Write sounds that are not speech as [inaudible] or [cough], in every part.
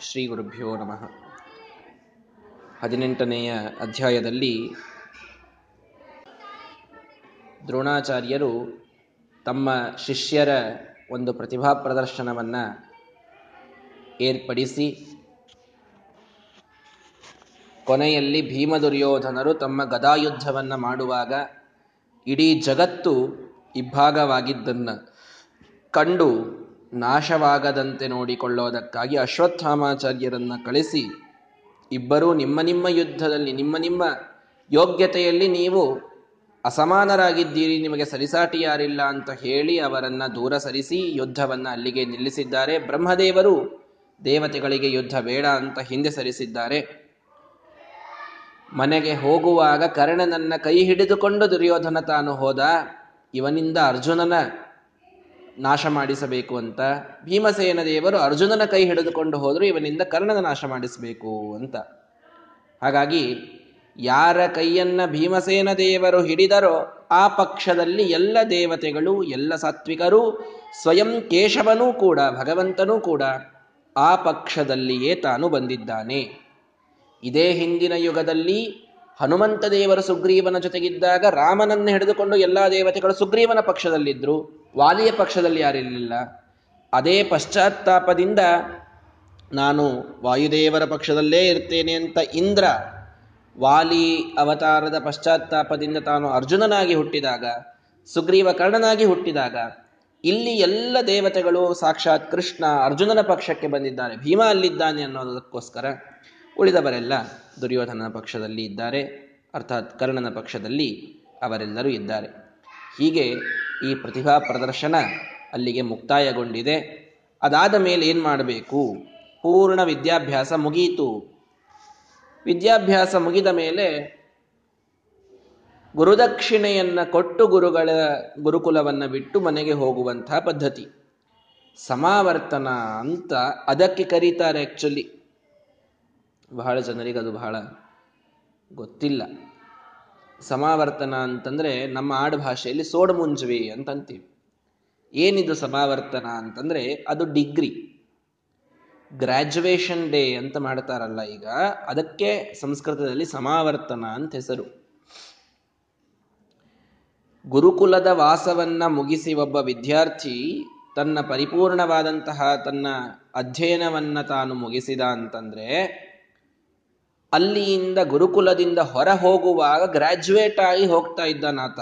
ಶ್ರೀ ಗುರುಭ್ಯೋ ನಮಃ. ಹದಿನೆಂಟನೆಯ ಅಧ್ಯಾಯದಲ್ಲಿ ದ್ರೋಣಾಚಾರ್ಯರು ತಮ್ಮ ಶಿಷ್ಯರ ಒಂದು ಪ್ರತಿಭಾ ಪ್ರದರ್ಶನವನ್ನು ಏರ್ಪಡಿಸಿ ಕೊನೆಯಲ್ಲಿ ಭೀಮ ದುರ್ಯೋಧನರು ತಮ್ಮ ಗದಾಯುದ್ಧವನ್ನು ಮಾಡುವಾಗ ಇಡೀ ಜಗತ್ತು ಇಬ್ಭಾಗವಾಗಿದ್ದನ್ನು ಕಂಡು ನಾಶವಾಗದಂತೆ ನೋಡಿಕೊಳ್ಳೋದಕ್ಕಾಗಿ ಅಶ್ವತ್ಥಾಮಾಚಾರ್ಯರನ್ನು ಕಳಿಸಿ, ಇಬ್ಬರೂ ನಿಮ್ಮ ನಿಮ್ಮ ಯುದ್ಧದಲ್ಲಿ, ನಿಮ್ಮ ನಿಮ್ಮ ಯೋಗ್ಯತೆಯಲ್ಲಿ ನೀವು ಅಸಮಾನರಾಗಿದ್ದೀರಿ, ನಿಮಗೆ ಸರಿಸಾಟಿ ಯಾರಿಲ್ಲ ಅಂತ ಹೇಳಿ ಅವರನ್ನು ದೂರ ಸರಿಸಿ ಯುದ್ಧವನ್ನು ಅಲ್ಲಿಗೆ ನಿಲ್ಲಿಸಿದ್ದಾರೆ. ಬ್ರಹ್ಮದೇವರು ದೇವತೆಗಳಿಗೆ ಯುದ್ಧ ಬೇಡ ಅಂತ ಹಿಂದೆ ಸರಿಸಿದ್ದಾರೆ. ಮನೆಗೆ ಹೋಗುವಾಗ ಕರ್ಣನನ್ನ ಕೈ ಹಿಡಿದುಕೊಂಡು ದುರ್ಯೋಧನ ತಾನು ಹೋದ, ಇವನಿಂದ ಅರ್ಜುನನ ನಾಶ ಮಾಡಿಸಬೇಕು ಅಂತ ಭೀಮಸೇನ ದೇವರು ಅರ್ಜುನನ ಕೈ ಹಿಡಿದುಕೊಂಡು ಹೋದರೂ, ಇವನಿಂದ ಕರ್ಣನ ನಾಶ ಮಾಡಿಸಬೇಕು ಅಂತ. ಹಾಗಾಗಿ ಯಾರ ಕೈಯನ್ನ ಭೀಮಸೇನ ದೇವರು ಹಿಡಿದರೋ ಆ ಪಕ್ಷದಲ್ಲಿ ಎಲ್ಲ ದೇವತೆಗಳು, ಎಲ್ಲ ಸಾತ್ವಿಕರು, ಸ್ವಯಂ ಕೇಶವನೂ ಕೂಡ, ಭಗವಂತನೂ ಕೂಡ ಆ ಪಕ್ಷದಲ್ಲಿಯೇ ತಾನು ಬಂದಿದ್ದಾನೆ. ಇದೇ ಹಿಂದಿನ ಯುಗದಲ್ಲಿ ಹನುಮಂತ ದೇವರು ಸುಗ್ರೀವನ ಜೊತೆಗಿದ್ದಾಗ ರಾಮನನ್ನು ಹಿಡಿದುಕೊಂಡು ಎಲ್ಲಾ ದೇವತೆಗಳು ಸುಗ್ರೀವನ ಪಕ್ಷದಲ್ಲಿದ್ದರು ವಾಲಿಯ ಪಕ್ಷದಲ್ಲಿ ಯಾರಿರಲಿಲ್ಲ. ಅದೇ ಪಶ್ಚಾತ್ತಾಪದಿಂದ ನಾನು ವಾಯುದೇವರ ಪಕ್ಷದಲ್ಲೇ ಇರ್ತೇನೆ ಅಂತ ಇಂದ್ರ ವಾಲಿ ಅವತಾರದ ಪಶ್ಚಾತ್ತಾಪದಿಂದ ತಾನು ಅರ್ಜುನನಾಗಿ ಹುಟ್ಟಿದಾಗ, ಸುಗ್ರೀವ ಕರ್ಣನಾಗಿ ಹುಟ್ಟಿದಾಗ, ಇಲ್ಲಿ ಎಲ್ಲ ದೇವತೆಗಳು ಸಾಕ್ಷಾತ್ ಕೃಷ್ಣ ಅರ್ಜುನನ ಪಕ್ಷಕ್ಕೆ ಬಂದಿದ್ದಾರೆ. ಭೀಮ ಅಲ್ಲಿದ್ದಾನೆ ಅನ್ನೋದಕ್ಕೋಸ್ಕರ ಉಳಿದವರೆಲ್ಲ ದುರ್ಯೋಧನನ ಪಕ್ಷದಲ್ಲಿ ಇದ್ದಾರೆ. ಅರ್ಥಾತ್ ಕರ್ಣನ ಪಕ್ಷದಲ್ಲಿ ಅವರೆಲ್ಲರೂ ಇದ್ದಾರೆ. ಹೀಗೆ ಈ ಪ್ರತಿಭಾ ಪ್ರದರ್ಶನ ಅಲ್ಲಿಗೆ ಮುಕ್ತಾಯಗೊಂಡಿದೆ. ಅದಾದ ಮೇಲೆ ಏನು ಮಾಡಬೇಕು? ಪೂರ್ಣ ವಿದ್ಯಾಭ್ಯಾಸ ಮುಗಿಯಿತು ವಿದ್ಯಾಭ್ಯಾಸ ಮುಗಿದ ಮೇಲೆ ಗುರುದಕ್ಷಿಣೆಯನ್ನು ಕೊಟ್ಟು ಗುರುಗಳ ಗುರುಕುಲವನ್ನು ಬಿಟ್ಟು ಮನೆಗೆ ಹೋಗುವಂತಹ ಪದ್ಧತಿ. ಸಮಾವರ್ತನ ಅಂತ ಅದಕ್ಕೆ ಕರೀತಾರೆ ಆಕ್ಚುಲಿ ಬಹಳ ಜನರಿಗೆ ಅದು ಬಹಳ ಗೊತ್ತಿಲ್ಲ. ಸಮಾವರ್ತನ ಅಂತಂದ್ರೆ ನಮ್ಮ ಆಡು ಭಾಷೆಯಲ್ಲಿ ಸೋಡ ಮುಂಜವಿ ಅಂತ ಅಂತೀವಿ ಏನಿದು ಸಮಾವರ್ತನ ಅಂತಂದ್ರೆ ಅದು ಡಿಗ್ರಿ. ಗ್ರಾಜುವೇಷನ್ ಡೇ ಅಂತ ಮಾಡ್ತಾರಲ್ಲ ಈಗ, ಅದಕ್ಕೆ ಸಂಸ್ಕೃತದಲ್ಲಿ ಸಮಾವರ್ತನ ಅಂತ ಹೆಸರು. ಗುರುಕುಲದ ವಾಸವನ್ನ ಮುಗಿಸಿ ಒಬ್ಬ ವಿದ್ಯಾರ್ಥಿ ತನ್ನ ಪರಿಪೂರ್ಣವಾದಂತಹ ತನ್ನ ಅಧ್ಯಯನವನ್ನ ತಾನು ಮುಗಿಸಿದ ಅಂತಂದ್ರೆ ಅಲ್ಲಿಯಿಂದ ಗುರುಕುಲದಿಂದ ಹೊರ ಹೋಗುವಾಗ ಗ್ರಾಜ್ಯುಯೇಟ್ ಆಗಿ ಹೋಗ್ತಾ ಇದ್ದಾನಾತ.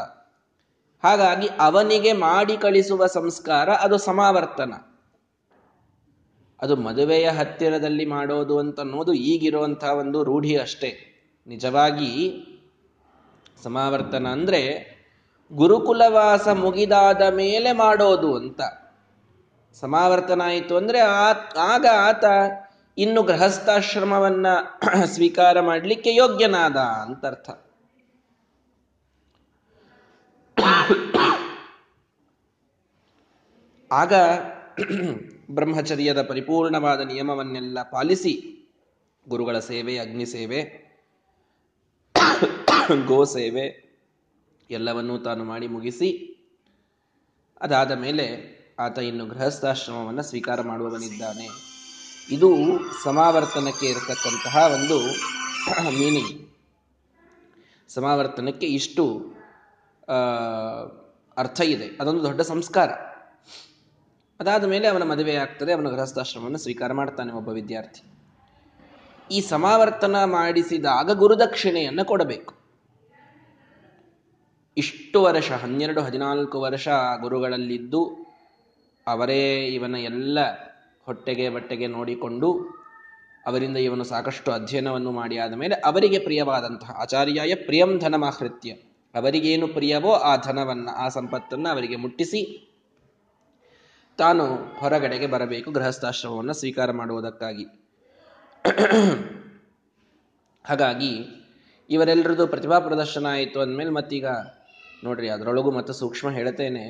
ಹಾಗಾಗಿ ಅವನಿಗೆ ಮಾಡಿ ಕಳಿಸುವ ಸಂಸ್ಕಾರ ಅದು ಸಮಾವರ್ತನ. ಅದು ಮದುವೆಯ ಹತ್ತಿರದಲ್ಲಿ ಮಾಡೋದು ಅಂತ ಅನ್ನೋದು ಈಗಿರುವಂತಹ ಒಂದು ರೂಢಿ ಅಷ್ಟೇ. ನಿಜವಾಗಿ ಸಮಾವರ್ತನ ಅಂದ್ರೆ ಗುರುಕುಲವಾಸ ಮುಗಿದಾದ ಮೇಲೆ ಮಾಡೋದು ಅಂತ. ಸಮಾವರ್ತನ ಆಯಿತು ಅಂದ್ರೆ ಆಗ ಆತ ಇನ್ನು ಗೃಹಸ್ಥಾಶ್ರಮವನ್ನ [clears throat] ಸ್ವೀಕಾರ ಮಾಡಲಿಕ್ಕೆ ಯೋಗ್ಯನಾದ ಅಂತ ಅರ್ಥ. [clears throat] ಆಗ [clears throat] ಬ್ರಹ್ಮಚರ್ಯದ ಪರಿಪೂರ್ಣವಾದ ನಿಯಮವನ್ನೆಲ್ಲ ಪಾಲಿಸಿ ಗುರುಗಳ ಸೇವೆ, ಅಗ್ನಿ ಸೇವೆ, ಗೋ ಸೇವೆ ಎಲ್ಲವನ್ನೂ ತಾನು ಮಾಡಿ ಮುಗಿಸಿ ಅದಾದ ಮೇಲೆ ಆತ ಇನ್ನು ಗೃಹಸ್ಥಾಶ್ರಮವನ್ನು ಸ್ವೀಕಾರ ಮಾಡುವವನಿದ್ದಾನೆ. ಇದು ಸಮಾವರ್ತನಕ್ಕೆ ಇರತಕ್ಕಂತಹ ಒಂದು ಮೀನಿಂಗ್ ಸಮಾವರ್ತನಕ್ಕೆ ಇಷ್ಟು ಅರ್ಥ ಇದೆ. ಅದೊಂದು ದೊಡ್ಡ ಸಂಸ್ಕಾರ. ಅದಾದ ಮೇಲೆ ಅವನ ಮದುವೆ ಆಗ್ತದೆ, ಅವನ ಗೃಹಸ್ಥಾಶ್ರಮವನ್ನು ಸ್ವೀಕಾರ ಮಾಡ್ತಾನೆ ಒಬ್ಬ ವಿದ್ಯಾರ್ಥಿ. ಈ ಸಮಾವರ್ತನ ಮಾಡಿಸಿದಾಗ ಗುರುದಕ್ಷಿಣೆಯನ್ನು ಕೊಡಬೇಕು. ಇಷ್ಟು ವರ್ಷ, ಹನ್ನೆರಡು, ಹದಿನಾಲ್ಕು ವರ್ಷ ಗುರುಗಳಲ್ಲಿದ್ದು, ಅವರೇ ಇವನ ಎಲ್ಲ ಹೊಟ್ಟೆಗೆ ಬಟ್ಟೆಗೆ ನೋಡಿಕೊಂಡು ಅವರಿಂದ ಇವನು ಸಾಕಷ್ಟು ಅಧ್ಯಯನವನ್ನು ಮಾಡಿ ಆದ ಮೇಲೆ ಅವರಿಗೆ ಪ್ರಿಯವಾದಂತಹ ಆಚಾರ್ಯಾಯ ಪ್ರಿಯಂ ಧನಮಾಹೃತ್ಯ. ಅವರಿಗೇನು ಪ್ರಿಯವೋ ಆ ಧನವನ್ನು, ಆ ಸಂಪತ್ತನ್ನು ಅವರಿಗೆ ಮುಟ್ಟಿಸಿ ತಾನು ಹೊರಗಡೆಗೆ ಬರಬೇಕು ಗೃಹಸ್ಥಾಶ್ರಮವನ್ನು ಸ್ವೀಕಾರ ಮಾಡುವುದಕ್ಕಾಗಿ. ಹಾಗಾಗಿ ಇವರೆಲ್ಲರದು ಪ್ರತಿಭಾ ಪ್ರದರ್ಶನ ಆಯಿತು ಅಂದಮೇಲೆ ಮತ್ತೀಗ ನೋಡ್ರಿ ಅದರೊಳಗೂ ಮತ್ತೆ ಸೂಕ್ಷ್ಮ ಹೇಳ್ತೇನೆ.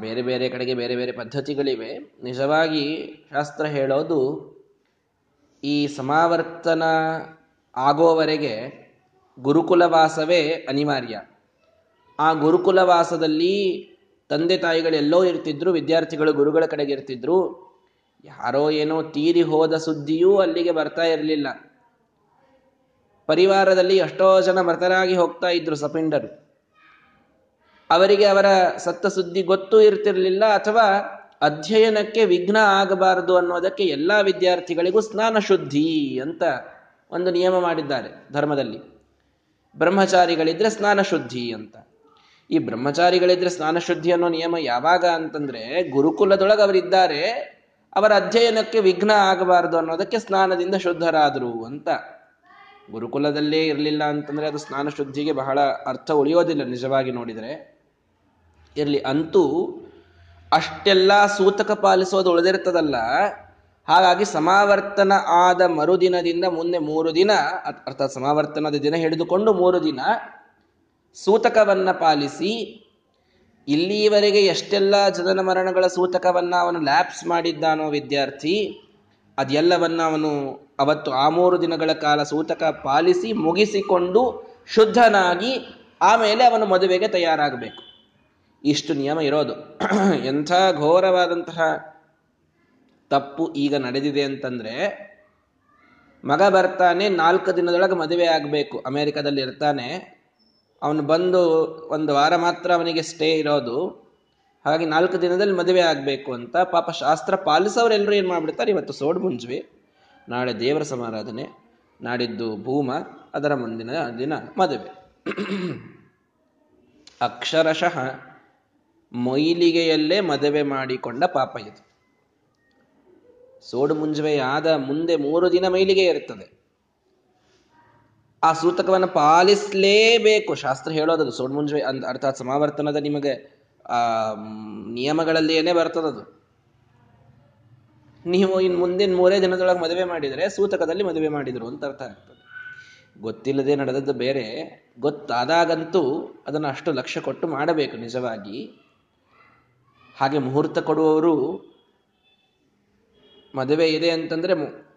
ಬೇರೆ ಬೇರೆ ಕಡೆಗೆ ಬೇರೆ ಬೇರೆ ಪದ್ಧತಿಗಳಿವೆ. ನಿಜವಾಗಿ ಶಾಸ್ತ್ರ ಹೇಳೋದು ಈ ಸಮಾವರ್ತನ ಆಗೋವರೆಗೆ ಗುರುಕುಲವಾಸವೇ ಅನಿವಾರ್ಯ. ಆ ಗುರುಕುಲವಾಸದಲ್ಲಿ ತಂದೆ ತಾಯಿಗಳೆಲ್ಲೋ ಇರ್ತಿದ್ರು, ವಿದ್ಯಾರ್ಥಿಗಳು ಗುರುಗಳ ಕಡೆಗೆ ಇರ್ತಿದ್ರು, ಯಾರೋ ಏನೋ ತೀರಿ ಹೋದ ಸುದ್ದಿಯೂ ಅಲ್ಲಿಗೆ ಬರ್ತಾ ಇರಲಿಲ್ಲ. ಪರಿವಾರದಲ್ಲಿ ಎಷ್ಟೋ ಜನ ಮೃತರಾಗಿ ಹೋಗ್ತಾ ಇದ್ರು ಸಪಿಂಡರು. ಅವರಿಗೆ ಅವರ ಸತ್ತ ಸುದ್ದಿ ಗೊತ್ತೂ ಇರ್ತಿರಲಿಲ್ಲ ಅಥವಾ ಅಧ್ಯಯನಕ್ಕೆ ವಿಘ್ನ ಆಗಬಾರದು ಅನ್ನೋದಕ್ಕೆ ಎಲ್ಲ ವಿದ್ಯಾರ್ಥಿಗಳಿಗೂ ಸ್ನಾನ ಶುದ್ಧಿ ಅಂತ ಒಂದು ನಿಯಮ ಮಾಡಿದ್ದಾರೆ ಧರ್ಮದಲ್ಲಿ. ಬ್ರಹ್ಮಚಾರಿಗಳಿದ್ರೆ ಸ್ನಾನ ಶುದ್ಧಿ ಅಂತ. ಈ ಬ್ರಹ್ಮಚಾರಿಗಳಿದ್ರೆ ಸ್ನಾನ ಶುದ್ಧಿ ಅನ್ನೋ ನಿಯಮ ಯಾವಾಗ ಅಂತಂದ್ರೆ ಗುರುಕುಲದೊಳಗೆ ಅವರಿದ್ದಾರೆ, ಅವರ ಅಧ್ಯಯನಕ್ಕೆ ವಿಘ್ನ ಆಗಬಾರದು ಅನ್ನೋದಕ್ಕೆ ಸ್ನಾನದಿಂದ ಶುದ್ಧರಾದರು ಅಂತ. ಗುರುಕುಲದಲ್ಲೇ ಇರಲಿಲ್ಲ ಅಂತಂದ್ರೆ ಅದು ಸ್ನಾನ ಶುದ್ಧಿಗೆ ಬಹಳ ಅರ್ಥ ಉಳಿಯೋದಿಲ್ಲ ನಿಜವಾಗಿ ನೋಡಿದರೆ. ಇರಲಿ. ಅಂತೂ ಅಷ್ಟೆಲ್ಲ ಸೂತಕ ಪಾಲಿಸೋದು ಉಳಿದಿರ್ತದಲ್ಲ. ಹಾಗಾಗಿ ಸಮಾವರ್ತನ ಆದ ಮರುದಿನದಿಂದ ಮುಂದೆ ಮೂರು ದಿನ, ಅರ್ಥಾತ್ ಸಮಾವರ್ತನದ ದಿನ ಹಿಡಿದುಕೊಂಡು ಮೂರು ದಿನ ಸೂತಕವನ್ನ ಪಾಲಿಸಿ ಇಲ್ಲಿಯವರೆಗೆ ಎಷ್ಟೆಲ್ಲ ಜನನ ಮರಣಗಳ ಸೂತಕವನ್ನ ಅವನು ಲ್ಯಾಪ್ಸ್ ಮಾಡಿದ್ದಾನೋ ವಿದ್ಯಾರ್ಥಿ ಅದೆಲ್ಲವನ್ನ ಅವನು ಅವತ್ತು ಆ ಮೂರು ದಿನಗಳ ಕಾಲ ಸೂತಕ ಪಾಲಿಸಿ ಮುಗಿಸಿಕೊಂಡು ಶುದ್ಧನಾಗಿ ಆಮೇಲೆ ಅವನು ಮದುವೆಗೆ ತಯಾರಾಗಬೇಕು. ಇಷ್ಟು ನಿಯಮ ಇರೋದು. [clears throat] ಎಂಥ ಘೋರವಾದಂತಹ ತಪ್ಪು ಈಗ ನಡೆದಿದೆ ಅಂತಂದ್ರೆ, ಮಗ ಬರ್ತಾನೆ, ನಾಲ್ಕು ದಿನದೊಳಗೆ ಮದುವೆ ಆಗಬೇಕು. ಅಮೆರಿಕದಲ್ಲಿ ಇರ್ತಾನೆ. ಅವನು ಬಂದು ಒಂದು ವಾರ ಮಾತ್ರ ಅವನಿಗೆ ಸ್ಟೇ ಇರೋದು. ಹಾಗೆ ನಾಲ್ಕು ದಿನದಲ್ಲಿ ಮದುವೆ ಆಗಬೇಕು ಅಂತ ಪಾಪ ಶಾಸ್ತ್ರ ಪಾಲಿಸೋರೆಲ್ಲರೂ ಏನು ಮಾಡ್ಬಿಡ್ತಾರೆ? ಇವತ್ತು ಸೋಡು ಮುಂಜ್ವಿ. ನಾಳೆ ದೇವರ ಸಮಾರಾಧನೆ, ನಾಡಿದ್ದು ಭೂಮ, ಅದರ ಮುಂದಿನ ದಿನ ಮದುವೆ. [clears throat] ಅಕ್ಷರಶಃ ಮೊಯ್ಲಿಗೆಯಲ್ಲೇ ಮದುವೆ ಮಾಡಿಕೊಂಡ ಪಾಪ ಇದು. ಸೋಡು ಮುಂಜುವೆಯಾದ ಮುಂದೆ ಮೂರು ದಿನ ಮೈಲಿಗೆ ಇರುತ್ತದೆ ಆ ಸೂತಕವನ್ನು ಪಾಲಿಸಲೇಬೇಕು. ಶಾಸ್ತ್ರ ಹೇಳೋದದು, ಸೋಡು ಮುಂಜುವೆ ಅಂದ್ ಅರ್ಥಾತ್ ಸಮಾವರ್ತನದ ನಿಮಗೆ, ಆ ನಿಯಮಗಳಲ್ಲಿ ಏನೇ ಬರ್ತದದು. ನೀವು ಇನ್ ಮುಂದಿನ ಮೂರೇ ದಿನದೊಳಗೆ ಮದುವೆ ಮಾಡಿದರೆ ಸೂತಕದಲ್ಲಿ ಮದುವೆ ಮಾಡಿದ್ರು ಅಂತ ಅರ್ಥ ಆಗ್ತದೆ. ಗೊತ್ತಿಲ್ಲದೆ ನಡೆದದ್ದು ಬೇರೆ. ಗೊತ್ತಾದಾಗಂತೂ ಅದನ್ನು ಅಷ್ಟು ಲಕ್ಷ್ಯ ಕೊಟ್ಟು ಮಾಡಬೇಕು ನಿಜವಾಗಿ. ಹಾಗೆ ಮುಹೂರ್ತ ಕೊಡುವವರು ಮದುವೆ ಇದೆ ಅಂತಂದ್ರೆ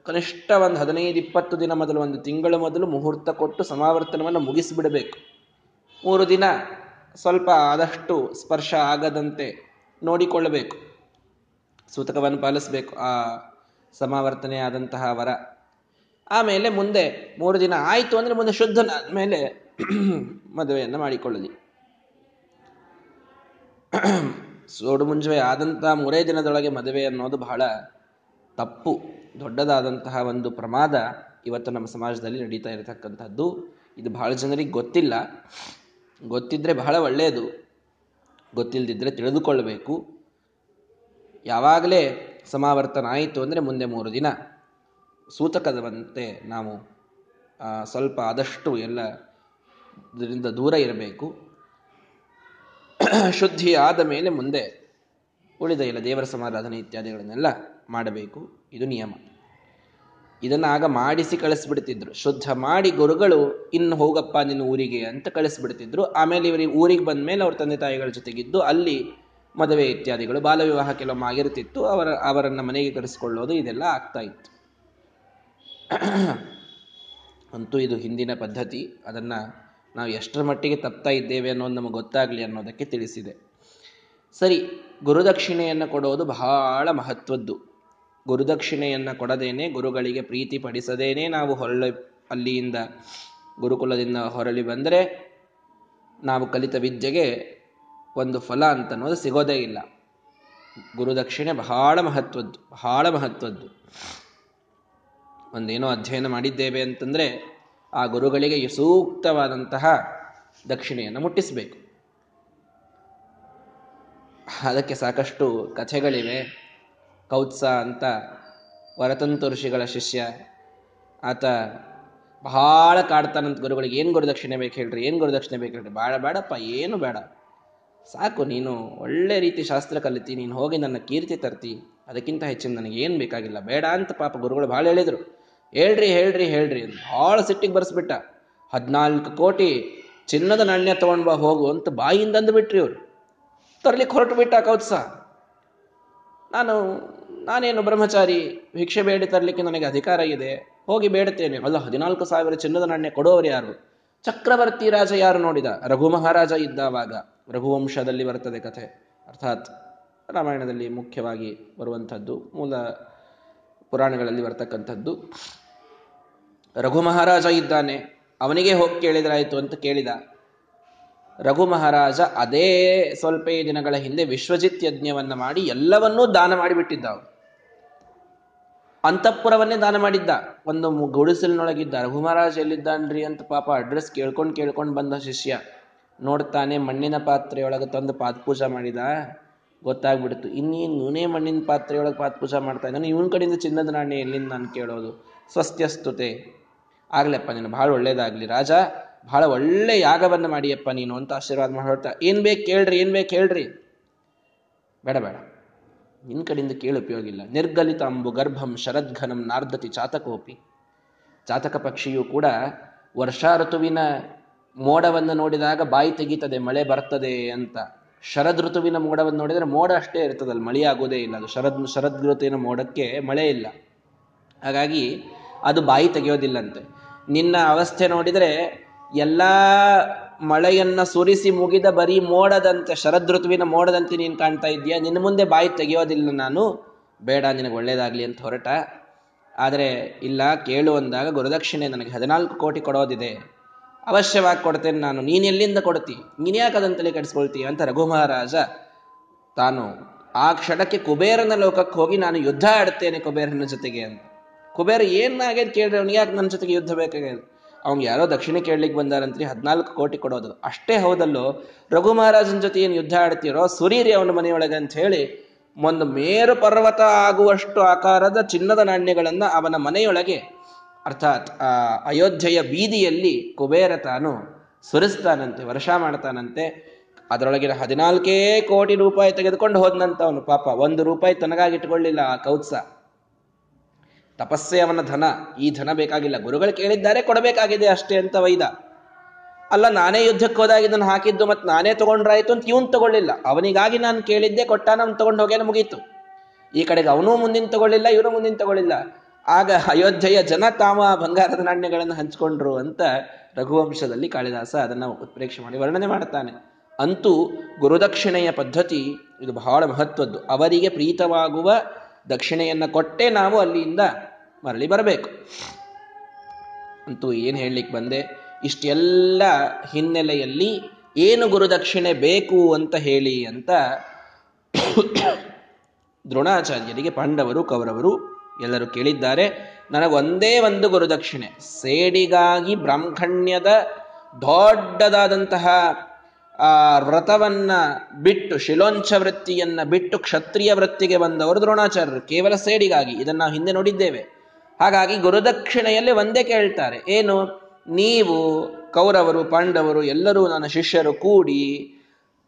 ಕನಿಷ್ಠ ಒಂದು ಹದಿನೈದು, ಇಪ್ಪತ್ತು ದಿನ ಮೊದಲು, ಒಂದು ತಿಂಗಳು ಮೊದಲು ಮುಹೂರ್ತ ಕೊಟ್ಟು ಸಮಾವರ್ತನವನ್ನು ಮುಗಿಸಿಬಿಡಬೇಕು. ಮೂರು ದಿನ ಸ್ವಲ್ಪ ಆದಷ್ಟು ಸ್ಪರ್ಶ ಆಗದಂತೆ ನೋಡಿಕೊಳ್ಳಬೇಕು. ಸೂತಕವನ್ನು ಪಾಲಿಸಬೇಕು ಆ ಸಮಾವರ್ತನೆ ಆದಂತಹ ವರ. ಆಮೇಲೆ ಮುಂದೆ ಮೂರು ದಿನ ಆಯಿತು ಅಂದರೆ ಮುಂದೆ ಶುದ್ಧನಾದ ಮೇಲೆ ಮದುವೆಯನ್ನು ಮಾಡಿಕೊಳ್ಳಲಿ. ಸೋಡು ಮುಂಜುವೆ ಆದಂತಹ ಮೂರೇ ದಿನದೊಳಗೆ ಮದುವೆ ಅನ್ನೋದು ಬಹಳ ತಪ್ಪು, ದೊಡ್ಡದಾದಂತಹ ಒಂದು ಪ್ರಮಾದ ಇವತ್ತು ನಮ್ಮ ಸಮಾಜದಲ್ಲಿ ನಡೀತಾ ಇರತಕ್ಕಂಥದ್ದು. ಇದು ಬಹಳ ಜನರಿಗೆ ಗೊತ್ತಿಲ್ಲ. ಗೊತ್ತಿದ್ರೆ ಬಹಳ ಒಳ್ಳೆಯದು. ಗೊತ್ತಿಲ್ಲದಿದ್ದರೆ ತಿಳಿದುಕೊಳ್ಳಬೇಕು. ಯಾವಾಗಲೇ ಸಮಾವರ್ತನ ಆಯಿತು ಅಂದರೆ ಮುಂದೆ ಮೂರು ದಿನ. ಸೂತಕದವಂತೆ ನಾವು ಸ್ವಲ್ಪ ಆದಷ್ಟು ಎಲ್ಲ ಇದರಿಂದ ದೂರ ಇರಬೇಕು. [clears throat] ಶುದ್ಧಿ ಆದ ಮೇಲೆ ಮುಂದೆ ಉಳಿದ ಇಲ್ಲ ದೇವರ ಸಮಾರಾಧನೆ ಇತ್ಯಾದಿಗಳನ್ನೆಲ್ಲ ಮಾಡಬೇಕು. ಇದು ನಿಯಮ. ಇದನ್ನು ಆಗ ಮಾಡಿಸಿ ಕಳಿಸ್ಬಿಡ್ತಿದ್ರು. ಶುದ್ಧ ಮಾಡಿ ಗುರುಗಳು, ಇನ್ನು ಹೋಗಪ್ಪ ನಿನ್ನ ಊರಿಗೆ ಅಂತ ಕಳಿಸ್ಬಿಡ್ತಿದ್ರು. ಆಮೇಲೆ ಇವರಿಗೆ ಊರಿಗೆ ಬಂದ ಮೇಲೆ ಅವ್ರ ತಂದೆ ತಾಯಿಗಳ ಜೊತೆಗಿದ್ದು ಅಲ್ಲಿ ಮದುವೆ ಇತ್ಯಾದಿಗಳು ಬಾಲವಿವಾಹ ಕೆಲವೊಮ್ಮೆ ಆಗಿರ್ತಿತ್ತು. ಅವರ, ಅವರನ್ನ ಮನೆಗೆ ಕರೆಸಿಕೊಳ್ಳೋದು ಇದೆಲ್ಲ ಆಗ್ತಾ ಇತ್ತು. [clears throat] ಅಂತೂ ಇದು ಹಿಂದಿನ ಪದ್ಧತಿ. ಅದನ್ನ ನಾವು ಎಷ್ಟರ ಮಟ್ಟಿಗೆ ತಪ್ತಾ ಇದ್ದೇವೆ ಅನ್ನೋದು ನಮಗೆ ಗೊತ್ತಾಗಲಿ ಅನ್ನೋದಕ್ಕೆ ತಿಳಿಸಿದೆ. ಸರಿ, ಗುರುದಕ್ಷಿಣೆಯನ್ನು ಕೊಡೋದು ಬಹಳ ಮಹತ್ವದ್ದು. ಗುರುದಕ್ಷಿಣೆಯನ್ನು ಕೊಡದೇನೆ, ಗುರುಗಳಿಗೆ ಪ್ರೀತಿ ಪಡಿಸದೇನೆ ನಾವು ಹೊರಳಿ, ಅಲ್ಲಿಯಿಂದ ಗುರುಕುಲದಿಂದ ಹೊರಳಿ ಬಂದರೆ ನಾವು ಕಲಿತ ವಿದ್ಯೆಗೆ ಒಂದು ಫಲ ಅಂತ ಅನ್ನೋದು ಸಿಗೋದೇ ಇಲ್ಲ. ಗುರುದಕ್ಷಿಣೆ ಬಹಳ ಮಹತ್ವದ್ದು ಬಹಳ ಮಹತ್ವದ್ದು. ಒಂದೇನೋ ಅಧ್ಯಯನ ಮಾಡಿದ್ದೇವೆ ಅಂತಂದ್ರೆ ಆ ಗುರುಗಳಿಗೆ ಸೂಕ್ತವಾದಂತಹ ದಕ್ಷಿಣೆಯನ್ನು ಮುಟ್ಟಿಸಬೇಕು. ಅದಕ್ಕೆ ಸಾಕಷ್ಟು ಕಥೆಗಳಿವೆ. ಕೌತ್ಸ ಅಂತ ವರತಂತು ಋಷಿಗಳ ಶಿಷ್ಯ. ಆತ ಬಹಳ ಕಾಡ್ತಾನಂತ ಗುರುಗಳಿಗೆ, ಏನು ಗುರುದಕ್ಷಿಣೆ ಬೇಕು ಹೇಳ್ರಿ, ಏನು ಗುರುದಕ್ಷಿಣೆ ಬೇಕು ಹೇಳ್ರಿ? ಬೇಡ ಬೇಡಪ್ಪ ಏನು ಬೇಡ ಸಾಕು, ನೀನು ಒಳ್ಳೆ ರೀತಿ ಶಾಸ್ತ್ರ ಕಲಿತಿ, ನೀನು ಹೋಗಿ ನನ್ನ ಕೀರ್ತಿ ತರ್ತಿ, ಅದಕ್ಕಿಂತ ಹೆಚ್ಚಿನ ನನಗೆ ಏನು ಬೇಕಾಗಿಲ್ಲ, ಬೇಡ ಅಂತ ಪಾಪ ಗುರುಗಳು ಭಾಳ ಹೇಳಿದರು. ಹೇಳ್ರಿ ಹೇಳ್ರಿ ಹೇಳ್ರಿ ಭಾಳ ಸಿಟ್ಟಿಗೆ ಬರ್ಸ್ಬಿಟ್ಟ. ಹದಿನಾಲ್ಕು ಕೋಟಿ ಚಿನ್ನದ ನಾಣ್ಯ ತಗೊಂಡ್ ಬಾ ಹೋಗು ಅಂತ ಬಾಯಿಂದ ಅಂದ್ಬಿಟ್ರಿ ಇವರು. ತರ್ಲಿಕ್ಕೆ ಹೊರಟು ಬಿಟ್ಟ ಕೌತ್ಸ. ನಾನು, ನಾನೇನು ಬ್ರಹ್ಮಚಾರಿ, ಭಿಕ್ಷೆ ಬೇಡಿ ತರಲಿಕ್ಕೆ ನನಗೆ ಅಧಿಕಾರ ಇದೆ, ಹೋಗಿ ಬೇಡುತ್ತೇನೆ ಅಲ್ಲ, ಹದಿನಾಲ್ಕು ಸಾವಿರ ಚಿನ್ನದ ನಾಣ್ಯ ಕೊಡೋರು ಯಾರು? ಚಕ್ರವರ್ತಿ ರಾಜ ಯಾರು ನೋಡಿದ? ರಘು ಮಹಾರಾಜ ಇದ್ದಾವಾಗ. ರಘುವಂಶದಲ್ಲಿ ಬರ್ತದೆ ಕಥೆ. ಅರ್ಥಾತ್ ರಾಮಾಯಣದಲ್ಲಿ ಮುಖ್ಯವಾಗಿ ಬರುವಂಥದ್ದು ಮೂಲ ಪುರಾಣಗಳಲ್ಲಿ ಬರ್ತಕ್ಕಂಥದ್ದು ರಘು ಮಹಾರಾಜ ಇದ್ದಾನೆ, ಅವನಿಗೆ ಹೋಗಿ ಕೇಳಿದ್ರಾಯಿತು ಅಂತ ಕೇಳಿದ. ರಘು ಮಹಾರಾಜ, ಅದೇ ಸ್ವಲ್ಪ ದಿನಗಳ ಹಿಂದೆ ವಿಶ್ವಜಿತ್ ಯಜ್ಞವನ್ನು ಮಾಡಿ ಎಲ್ಲವನ್ನೂ ದಾನ ಮಾಡಿಬಿಟ್ಟಿದ್ದ ಅಂತಃಪುರವನ್ನೇ ದಾನ ಮಾಡಿದ್ದ. ಒಂದು ಗುಡಿಸಲಿನೊಳಗಿದ್ದ. ರಘು ಮಹಾರಾಜ್ ಎಲ್ಲಿದ್ದಾನ್ರಿ ಅಂತ ಪಾಪ ಅಡ್ರೆಸ್ ಕೇಳ್ಕೊಂಡು ಕೇಳ್ಕೊಂಡು ಬಂದ ಶಿಷ್ಯ. ನೋಡ್ತಾನೆ ಮಣ್ಣಿನ ಪಾತ್ರೆಯೊಳಗೆ ತಂದು ಪಾತ್ ಮಾಡಿದ. ಗೊತ್ತಾಗ್ಬಿಡ್ತು. ಇನ್ನೇನು ಇವನೇ ಮಣ್ಣಿನ ಪಾತ್ರೆಯೊಳಗೆ ಪಾತ್ ಮಾಡ್ತಾ ಇದ್ದಾನೆ? ಇವನ್ ಕಡೆಯಿಂದ ಚಿನ್ನದ ನಾಣ್ಯ ಎಲ್ಲಿಂದ ನಾನು ಕೇಳೋದು? ಸ್ವಸ್ತ್ಯಸ್ತುತೆ. ಆಗ್ಲಪ್ಪ, ನೀನು ಬಹಳ ಒಳ್ಳೇದಾಗ್ಲಿ ರಾಜ. ಬಹಳ ಒಳ್ಳೆ ಯಾಗವನ್ನು ಮಾಡಿಯಪ್ಪ ನೀನು ಅಂತ ಆಶೀರ್ವಾದ ಮಾಡಿ ಹೇಳ್ತಾ, ಏನ್ ಬೇಕು ಕೇಳ್ರಿ, ಏನ್ ಬೇಕು ಹೇಳ್ರಿ ಬೇಡ ಬೇಡ. ನಿನ್ ಕಡೆಯಿಂದ ಕೇಳು ಉಪಯೋಗ ಇಲ್ಲ. ನಿರ್ಗಲಿತ ಅಂಬು ಗರ್ಭಂ ಶರದ್ಘನಂ ನಾರ್ದತಿ ಚಾತಕೋಪಿ. ಚಾತಕ ಪಕ್ಷಿಯು ಕೂಡ ವರ್ಷಾ ಋತುವಿನ ಮೋಡವನ್ನು ನೋಡಿದಾಗ ಬಾಯಿ ತೆಗೀತದೆ, ಮಳೆ ಬರ್ತದೆ ಅಂತ. ಶರದ್ ಋತುವಿನ ಮೋಡವನ್ನು ನೋಡಿದರೆ ಮೋಡ ಅಷ್ಟೇ ಇರ್ತದಲ್ಲ ಮಳೆ ಆಗೋದೇ ಇಲ್ಲ. ಅದು ಶರದ್ ಶರದ್ ಋತುವಿನ ಮೋಡಕ್ಕೆ ಮಳೆ ಇಲ್ಲ. ಹಾಗಾಗಿ ಅದು ಬಾಯಿ ತೆಗೆಯೋದಿಲ್ಲಂತೆ. ನಿನ್ನ ಅವಸ್ಥೆ ನೋಡಿದರೆ ಎಲ್ಲ ಮಳೆಯನ್ನ ಸುರಿಸಿ ಮುಗಿದ ಬರೀ ಮೋಡದಂತೆ, ಶರದ್ ಋತುವಿನ ಮೋಡದಂತೆ ನೀನು ಕಾಣ್ತಾ ಇದೆಯಾ ನಿನ್ನ ಮುಂದೆ ಬಾಯಿ ತೆಗೆಯೋದಿಲ್ಲ ನಾನು. ಬೇಡ, ನಿನಗೆ ಒಳ್ಳೇದಾಗ್ಲಿ ಅಂತ ಹೊರಟ. ಆದರೆ ಇಲ್ಲ, ಕೇಳು ಅಂದಾಗ ಗುರುದಕ್ಷಿಣೆ ನನಗೆ ಹದಿನಾಲ್ಕು ಕೋಟಿ ಕೊಡೋದಿದೆ. ಅವಶ್ಯವಾಗಿ ಕೊಡ್ತೇನೆ ನಾನು. ನೀನು ಎಲ್ಲಿಂದ ಕೊಡ್ತಿ? ನೀನು ಯಾಕೆ ಕೆಡಿಸ್ಕೊಳ್ತೀಯ ಅಂತ ರಘು ಮಹಾರಾಜ ತಾನು ಆ ಕ್ಷಣಕ್ಕೆ ಕುಬೇರನ ಲೋಕಕ್ಕೆ ಹೋಗಿ ನಾನು ಯುದ್ಧ ಆಡ್ತೇನೆ ಕುಬೇರನ ಜೊತೆಗೆ ಅಂತ. ಕುಬೇರ ಏನ್ ಆಗ್ಯದ ಕೇಳ್ರಿ ಅವ್ನಿಗೆ? ಯಾಕೆ ನನ್ನ ಜೊತೆಗೆ ಯುದ್ಧ ಬೇಕಾಗ್ಯದ? ಅವ್ನಿಗೆ ಯಾರೋ ದಕ್ಷಿಣ ಕೇಳಲಿಕ್ಕೆ ಬಂದಾರಂತ್ರಿ, ಹದಿನಾಲ್ಕು ಕೋಟಿ ಕೊಡೋದು. ಅಷ್ಟೇ ಹೌದಲ್ಲೋ? ರಘು ಮಹಾರಾಜನ ಜೊತೆ ಏನು ಯುದ್ಧ ಆಡ್ತೀರೋ? ಸುರೀರಿ ಅವನ ಮನೆಯೊಳಗೆ ಅಂತ ಹೇಳಿ, ಒಂದು ಮೇರು ಪರ್ವತ ಆಗುವಷ್ಟು ಆಕಾರದ ಚಿನ್ನದ ನಾಣ್ಯಗಳನ್ನು ಅವನ ಮನೆಯೊಳಗೆ, ಅರ್ಥಾತ್ ಅಯೋಧ್ಯೆಯ ಬೀದಿಯಲ್ಲಿ ಕುಬೇರ ತಾನು ಸುರಿಸ್ತಾನಂತೆ, ವರ್ಷ ಮಾಡ್ತಾನಂತೆ. ಅದರೊಳಗಿನ ಹದಿನಾಲ್ಕೇ ಕೋಟಿ ರೂಪಾಯಿ ತೆಗೆದುಕೊಂಡು ಹೋದ್ನಂತ ಅವನು ಪಾಪ. ಒಂದು ರೂಪಾಯಿ ತನಗಾಗಿಟ್ಕೊಳ್ಳಿಲ್ಲ ಆ ಕೌತ್ಸ. ತಪಸ್ಸೆ ಅವನ ಧನ. ಈ ಧನ ಬೇಕಾಗಿಲ್ಲ. ಗುರುಗಳು ಕೇಳಿದ್ದಾರೆ, ಕೊಡಬೇಕಾಗಿದೆ ಅಷ್ಟೇ ಅಂತ ವೈದ. ಅಲ್ಲ, ನಾನೇ ಯುದ್ಧಕ್ಕೆ ಹೋದಾಗ ಇದನ್ನು ಹಾಕಿದ್ದು ಮತ್ತೆ ನಾನೇ ತಗೊಂಡ್ರಾಯ್ತು ಅಂತ ಇವನು ತಗೊಳ್ಳಿಲ್ಲ. ಅವನಿಗಾಗಿ ನಾನು ಕೇಳಿದ್ದೆ ಕೊಟ್ಟ ನಾನು ತಗೊಂಡು ಹೋಗೇನೆ ಮುಗೀತು. ಈ ಕಡೆಗೆ ಅವನೂ ಮುಂದಿನ ತಗೊಳ್ಳಿಲ್ಲ, ಇವನು ಮುಂದಿನ ತಗೊಳ್ಳಿಲ್ಲ. ಆಗ ಅಯೋಧ್ಯೆಯ ಜನ ತಾಮ ಬಂಗಾರದ ನಾಣ್ಯಗಳನ್ನು ಹಂಚಿಕೊಂಡ್ರು ಅಂತ ರಘುವಂಶದಲ್ಲಿ ಕಾಳಿದಾಸ ಅದನ್ನು ಉತ್ಪ್ರೇಕ್ಷೆ ಮಾಡಿ ವರ್ಣನೆ ಮಾಡುತ್ತಾನೆ ಅಂತೂ ಗುರುದಕ್ಷಿಣೆಯ ಪದ್ಧತಿ ಇದು ಬಹಳ ಮಹತ್ವದ್ದು. ಅವರಿಗೆ ಪ್ರೀತವಾಗುವ ದಕ್ಷಿಣೆಯನ್ನ ಕೊಟ್ಟೆ ನಾವು ಅಲ್ಲಿಂದ ಮರಳಿ ಬರಬೇಕು. ಅಂತೂ ಏನು ಹೇಳಲಿಕ್ಕೆ ಬಂದೆ? ಇಷ್ಟೆಲ್ಲ ಹಿನ್ನೆಲೆಯಲ್ಲಿ ಏನು ಗುರುದಕ್ಷಿಣೆ ಬೇಕು ಅಂತ ಹೇಳಿ ಅಂತ ದ್ರೋಣಾಚಾರ್ಯರಿಗೆ ಪಾಂಡವರು, ಕೌರವರು ಎಲ್ಲರೂ ಕೇಳಿದ್ದಾರೆ. ನನಗೊಂದೇ ಒಂದು ಗುರುದಕ್ಷಿಣೆ. ಸೇಡಿಗಾಗಿ ಬ್ರಾಹ್ಮಣ್ಯದ ದೊಡ್ಡದಾದಂತಹ ಆ ವ್ರತವನ್ನ ಬಿಟ್ಟು, ಶಿಲೋಂಚ ವೃತ್ತಿಯನ್ನ ಬಿಟ್ಟು ಕ್ಷತ್ರಿಯ ವೃತ್ತಿಗೆ ಬಂದವರು ದ್ರೋಣಾಚಾರ್ಯರು. ಕೇವಲ ಸೇಡಿಗಾಗಿ. ಇದನ್ನ ಹಿಂದೆ ನೋಡಿದ್ದೇವೆ. ಹಾಗಾಗಿ ಗುರುದಕ್ಷಿಣೆಯಲ್ಲಿ ಒಂದೇ ಕೇಳ್ತಾರೆ. ಏನು? ನೀವು ಕೌರವರು, ಪಾಂಡವರು ಎಲ್ಲರೂ ನನ್ನ ಶಿಷ್ಯರು ಕೂಡಿ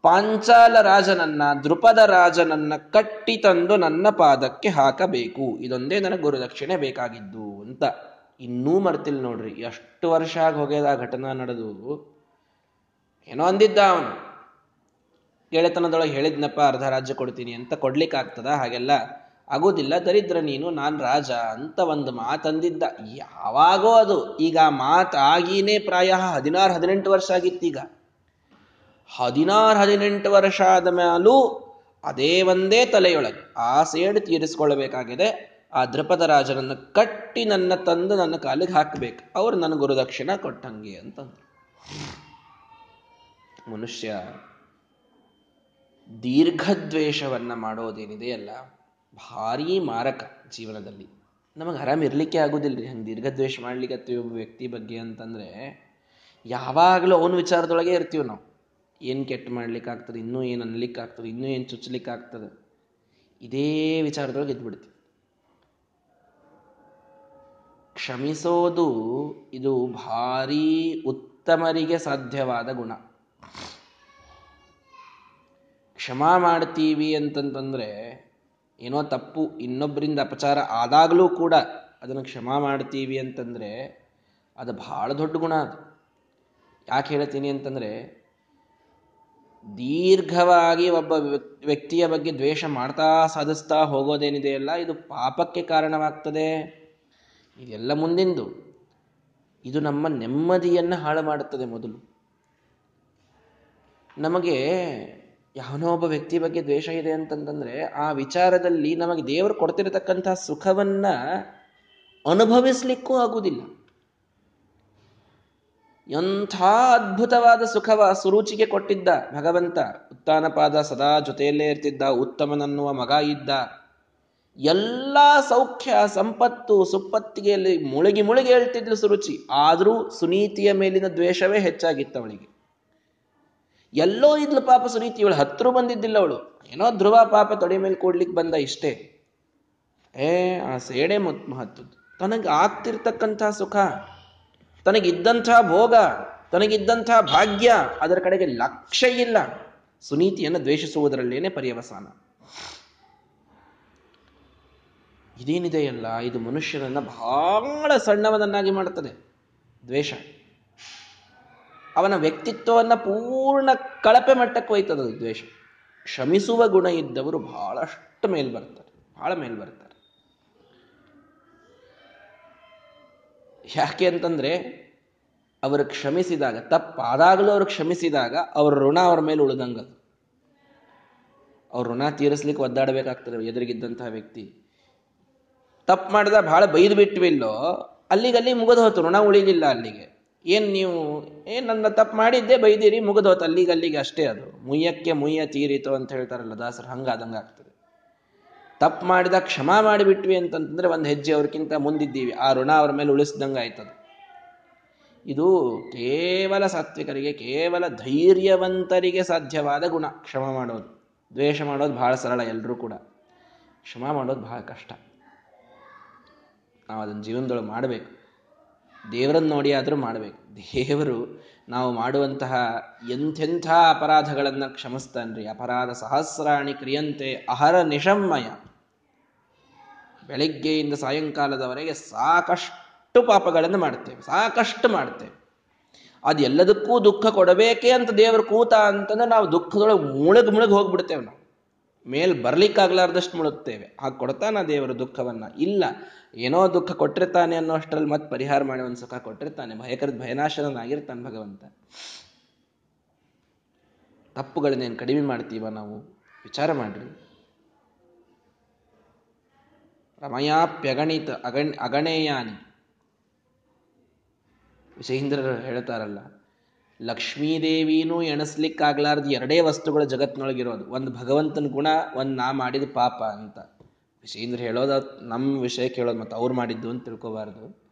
ಪಾಂಚಾಲ ರಾಜನನ್ನ ದೃಪದ ರಾಜನನ್ನ ಕಟ್ಟಿ ತಂದು ನನ್ನ ಪಾದಕ್ಕೆ ಹಾಕಬೇಕು. ಇದೊಂದೇ ನನಗೆ ಗುರುದಕ್ಷಿಣೆ ಬೇಕಾಗಿದ್ದು ಅಂತ. ಇನ್ನೂ ಮರ್ತಿಲ್ ನೋಡ್ರಿ. ಎಷ್ಟು ವರ್ಷ ಆಗಿ ಹೋಗ್ಯದ ಘಟನಾ ನಡೆದು. ಏನೋ ಅಂದಿದ್ದ ಅವನು. ಗೆಳೆತನದೊಳಗೆ ಹೇಳಿದ್ನಪ್ಪ, ಅರ್ಧ ರಾಜ್ಯ ಕೊಡ್ತೀನಿ ಅಂತ ಕೊಡ್ಲಿಕ್ಕಾಗ್ತದ? ಹಾಗೆಲ್ಲ ಆಗೋದಿಲ್ಲ. ದರಿದ್ರ ನೀನು, ನಾನು ರಾಜ ಅಂತ ಒಂದು ಮಾತಂದಿದ್ದ. ಯಾವಾಗೋ ಅದು. ಈಗ ಮಾತಾಗಿನೇ ಪ್ರಾಯ ಹದಿನಾರು, ಹದಿನೆಂಟು ವರ್ಷ ಆಗಿತ್ತೀಗ. ಹದಿನಾರು, ಹದಿನೆಂಟು ವರ್ಷ ಆದ ಮೇಲೂ ಅದೇ ಒಂದೇ ತಲೆಯೊಳಗೆ ಆ ಸೇಡು ತೀರಿಸ್ಕೊಳ್ಬೇಕಾಗಿದೆ. ಆ ದೃಪದ ರಾಜನನ್ನು ಕಟ್ಟಿ ನನ್ನ ತಂದು ನನ್ನ ಕಾಲಿಗೆ ಹಾಕಬೇಕು. ಅವ್ರು ನನ್ನ ಗುರುದಕ್ಷಿಣ ಕೊಟ್ಟಂಗೆ ಅಂತಂದ್ರು. ಮನುಷ್ಯ ದೀರ್ಘದ್ವೇಷವನ್ನ ಮಾಡೋದೇನಿದೆ ಅಲ್ಲ, ಭಾರೀ ಮಾರಕ ಜೀವನದಲ್ಲಿ. ನಮಗೆ ಆರಾಮ ಇರಲಿಕ್ಕೆ ಆಗೋದಿಲ್ಲ ರೀ ಹಂಗೆ ದೀರ್ಘದ್ವೇಷ ಮಾಡ್ಲಿಕ್ಕೆ ಒಬ್ಬ ವ್ಯಕ್ತಿ ಬಗ್ಗೆ ಅಂತಂದ್ರೆ, ಯಾವಾಗಲೂ ಅವನ ವಿಚಾರದೊಳಗೆ ಇರ್ತೀವಿ ನಾವು. ಏನು ಕೆಟ್ಟ ಮಾಡ್ಲಿಕ್ಕೆ ಆಗ್ತದೆ ಇನ್ನೂ ಏನು ಅನ್ಲಿಕ್ಕೆ ಆಗ್ತದೆ ಇನ್ನೂ ಏನು ಚುಚ್ಚಲಿಕ್ಕೆ ಆಗ್ತದೆ ಇದೇ ವಿಚಾರದೊಳಗೆ ಇದ್ಬಿಡ್ತೀವಿ. ಕ್ಷಮಿಸೋದು ಇದು ಭಾರೀ ಉತ್ತಮರಿಗೆ ಸಾಧ್ಯವಾದ ಗುಣ. ಕ್ಷಮಾ ಮಾಡ್ತೀವಿ ಅಂತಂತಂದರೆ ಏನೋ ತಪ್ಪು, ಇನ್ನೊಬ್ಬರಿಂದ ಅಪಚಾರ ಆದಾಗಲೂ ಕೂಡ ಅದನ್ನು ಕ್ಷಮಾ ಮಾಡ್ತೀವಿ ಅಂತಂದ್ರೆ ಅದು ಬಹಳ ದೊಡ್ಡ ಗುಣ ಅದು. ಯಾಕೆ ಹೇಳ್ತೀನಿ ಅಂತಂದ್ರೆ ದೀರ್ಘವಾಗಿ ಒಬ್ಬ ವ್ಯಕ್ತಿಯ ಬಗ್ಗೆ ದ್ವೇಷ ಮಾಡ್ತಾ ಸಾಧಿಸ್ತಾ ಹೋಗೋದೇನಿದೆಯಲ್ಲ ಇದು ಪಾಪಕ್ಕೆ ಕಾರಣವಾಗ್ತದೆ. ಇದೆಲ್ಲ ಮುಂದಿಂದು. ಇದು ನಮ್ಮ ನೆಮ್ಮದಿಯನ್ನು ಹಾಳು ಮಾಡುತ್ತದೆ ಮೊದಲು. ನಮಗೆ ಯಾವನೋ ಒಬ್ಬ ವ್ಯಕ್ತಿ ಬಗ್ಗೆ ದ್ವೇಷ ಇದೆ ಅಂತಂದ್ರೆ ಆ ವಿಚಾರದಲ್ಲಿ ನಮಗೆ ದೇವರು ಕೊಡ್ತಿರತಕ್ಕಂತಹ ಸುಖವನ್ನ ಅನುಭವಿಸ್ಲಿಕ್ಕೂ ಆಗುವುದಿಲ್ಲ. ಎಂಥ ಅದ್ಭುತವಾದ ಸುಖವ ಸುರುಚಿಗೆ ಕೊಟ್ಟಿದ್ದ ಭಗವಂತ. ಉತ್ತಾನಪಾದ ಸದಾ ಜೊತೆಯಲ್ಲೇ ಇರ್ತಿದ್ದ, ಉತ್ತಮನನ್ನುವ ಮಗ ಇದ್ದ. ಎಲ್ಲ ಸೌಖ್ಯ, ಸಂಪತ್ತು, ಸುಪ್ಪತ್ತಿಗೆಯಲ್ಲಿ ಮುಳುಗಿ ಮುಳುಗಿ ಹೇಳ್ತಿದ್ಲು ಸುರುಚಿ. ಆದರೂ ಸುನೀತಿಯ ಮೇಲಿನ ದ್ವೇಷವೇ ಹೆಚ್ಚಾಗಿತ್ತು ಅವಳಿಗೆ. ಎಲ್ಲೋ ಇದ್ಲು ಪಾಪ ಸುನೀತಿ ಇವಳು ಹತ್ರ ಬಂದಿದ್ದಿಲ್ಲ ಅವಳು. ಏನೋ ಧ್ರುವ ಪಾಪ ತೊಡೆ ಮೇಲೆ ಕೊಡ್ಲಿಕ್ಕೆ ಬಂದ ಇಷ್ಟೇ. ಏ, ಆ ಸೇಡೆ ಮಹತ್ವದ್ದು ತನಗೆ ಆಗ್ತಿರ್ತಕ್ಕಂಥ ಸುಖ, ತನಗಿದ್ದಂಥ ಭೋಗ, ತನಗಿದ್ದಂಥ ಭಾಗ್ಯ, ಅದರ ಕಡೆಗೆ ಲಕ್ಷ್ಯ ಇಲ್ಲ. ಸುನೀತಿಯನ್ನು ದ್ವೇಷಿಸುವುದರಲ್ಲೇನೆ ಪರ್ಯವಸಾನ. ಇದೇನಿದೆಯಲ್ಲ, ಇದು ಮನುಷ್ಯರನ್ನ ಬಹಳ ಸಣ್ಣವನನ್ನಾಗಿ ಮಾಡುತ್ತದೆ. ದ್ವೇಷ. ಅವನ ವ್ಯಕ್ತಿತ್ವವನ್ನ ಪೂರ್ಣ ಕಳಪೆ ಮಟ್ಟಕ್ಕೆ ಹೋಯ್ತದ ದ್ವೇಷ. ಕ್ಷಮಿಸುವ ಗುಣ ಇದ್ದವರು ಬಹಳಷ್ಟು ಮೇಲ್ ಬರ್ತಾರೆ, ಬಹಳ ಮೇಲ್ ಬರ್ತಾರೆ. ಯಾಕೆ ಅಂತಂದ್ರೆ ಅವರು ಕ್ಷಮಿಸಿದಾಗ, ತಪ್ಪಾದಾಗಲೂ ಅವರು ಕ್ಷಮಿಸಿದಾಗ ಅವ್ರ ಋಣ ಅವ್ರ ಮೇಲೆ ಉಳಿದಂಗ ಅವ್ರ ಋಣ ತೀರಿಸ್ಲಿಕ್ಕೆ ಒದ್ದಾಡಬೇಕಾಗ್ತದೆ ಎದುರಿಗಿದ್ದಂತಹ ವ್ಯಕ್ತಿ. ತಪ್ಪು ಮಾಡಿದ ಬಹಳ ಬೈದು ಬಿಟ್ವಿಲ್ಲೋ ಅಲ್ಲಿಗೆ ಅಲ್ಲಿ ಮುಗಿದು ಹೋತು ಋಣ ಉಳಿಲಿಲ್ಲ ಅಲ್ಲಿಗೆ. ಏನ್ ನೀವು, ಏ, ನನ್ನ ತಪ್ಪು ಮಾಡಿದ್ದೆ ಬೈದಿರಿ, ಮುಗಿದು ಹೋತು. ಅಲ್ಲಿಗೆ ಅಲ್ಲಿಗೆ ಅಷ್ಟೇ ಅದು. ಮುಯ್ಯಕ್ಕೆ ಮುಯ್ಯ ತೀರಿತು ಅಂತ ಹೇಳ್ತಾರಲ್ಲ ದಾಸರು, ಹಂಗಾದಂಗೆ ಆಗ್ತದೆ. ತಪ್ಪು ಮಾಡಿದ ಕ್ಷಮಾ ಮಾಡಿಬಿಟ್ವಿ ಅಂತಂದ್ರೆ ಒಂದು ಹೆಜ್ಜೆ ಅವ್ರಿಗಿಂತ ಮುಂದಿದ್ದೀವಿ. ಆ ಋಣ ಅವ್ರ ಮೇಲೆ ಉಳಿಸ್ದಂಗೆ ಆಯ್ತದ ಇದು ಕೇವಲ ಸಾತ್ವಿಕರಿಗೆ, ಕೇವಲ ಧೈರ್ಯವಂತರಿಗೆ ಸಾಧ್ಯವಾದ ಗುಣ. ಕ್ಷಮ ಮಾಡೋದು. ದ್ವೇಷ ಮಾಡೋದು ಬಹಳ ಸರಳ ಎಲ್ಲರೂ ಕೂಡ. ಕ್ಷಮ ಮಾಡೋದು ಬಹಳ ಕಷ್ಟ. ನಾವು ಅದನ್ನು ಜೀವನದೊಳಗೆ ಮಾಡಬೇಕು. ದೇವರನ್ನು ನೋಡಿ ಆದರೂ ಮಾಡಬೇಕು. ದೇವರು ನಾವು ಮಾಡುವಂತಹ ಎಂಥೆಂಥ ಅಪರಾಧಗಳನ್ನು ಕ್ಷಮಿಸ್ತಾನ್ರಿ. ಅಪರಾಧ ಸಹಸ್ರಾಣಿ ಕ್ರಿಯಂತೆ ಅಹರ ನಿಶಮ್ಮಯ ಬೆಳಿಗ್ಗೆಯಿಂದ ಸಾಯಂಕಾಲದವರೆಗೆ ಸಾಕಷ್ಟು ಪಾಪಗಳನ್ನು ಮಾಡ್ತೇವೆ. ಸಾಕಷ್ಟು ಮಾಡ್ತೇವೆ. ಅದೆಲ್ಲದಕ್ಕೂ ದುಃಖ ಕೊಡಬೇಕೇ ಅಂತ ದೇವರು ಕೂತ ಅಂತಂದ್ರೆ ನಾವು ದುಃಖದೊಳಗೆ ಮುಳುಗ್ ಮುಳುಗ್ ಹೋಗ್ಬಿಡ್ತೇವೆ ನಾವು. ಮೇಲ್ ಬರ್ಲಿಕ್ಕಾಗ್ಲಾರ್ದಷ್ಟು ಮುಳುಗ್ತೇವೆ. ಆಗ ಕೊಡ್ತಾನ ದೇವರು ದುಃಖವನ್ನ. ಇಲ್ಲ, ಏನೋ ದುಃಖ ಕೊಟ್ಟಿರ್ತಾನೆ ಅನ್ನೋ ಅಷ್ಟರಲ್ಲಿ ಮತ್ತೆ ಪರಿಹಾರ ಮಾಡಿ ಒಂದು ಸುಖ ಕೊಟ್ಟಿರ್ತಾನೆ. ಭಯಕರದ ಭಯನಾಶನಾಗಿರ್ತಾನೆ ಭಗವಂತ. ತಪ್ಪುಗಳನ್ನೇನು ಕಡಿಮೆ ಮಾಡ್ತೀವ ನಾವು? ವಿಚಾರ ಮಾಡ್ರಿ. ರಮಯಾಪ್ಯಗಣಿತ ಅಗಣ್, ಅಗಣೇಯಾನಿ. ವಿಜಯೇಂದ್ರರು ಹೇಳ್ತಾರಲ್ಲ ಲಕ್ಷ್ಮೀದೇವಿನೂ ಎಣಿಸ್ಲಿಕ್ಕಾಗ್ಲಾರ್ದು ಎರಡೇ ವಸ್ತುಗಳು ಜಗತ್ತಿನೊಳಗಿರೋದು ಒಂದು ಭಗವಂತನ ಗುಣ, ಒಂದು ನಾ ಮಾಡಿದ ಪಾಪ ಅಂತ. ವಿಷೇಂದ್ರ ಹೇಳೋದು ನಮ್ಮ ವಿಷಯಕ್ಕೆ ಹೇಳೋದು ಮತ್ತು ಅವ್ರು ಮಾಡಿದ್ದು ಅಂತ ತಿಳ್ಕೋಬಾರ್ದು.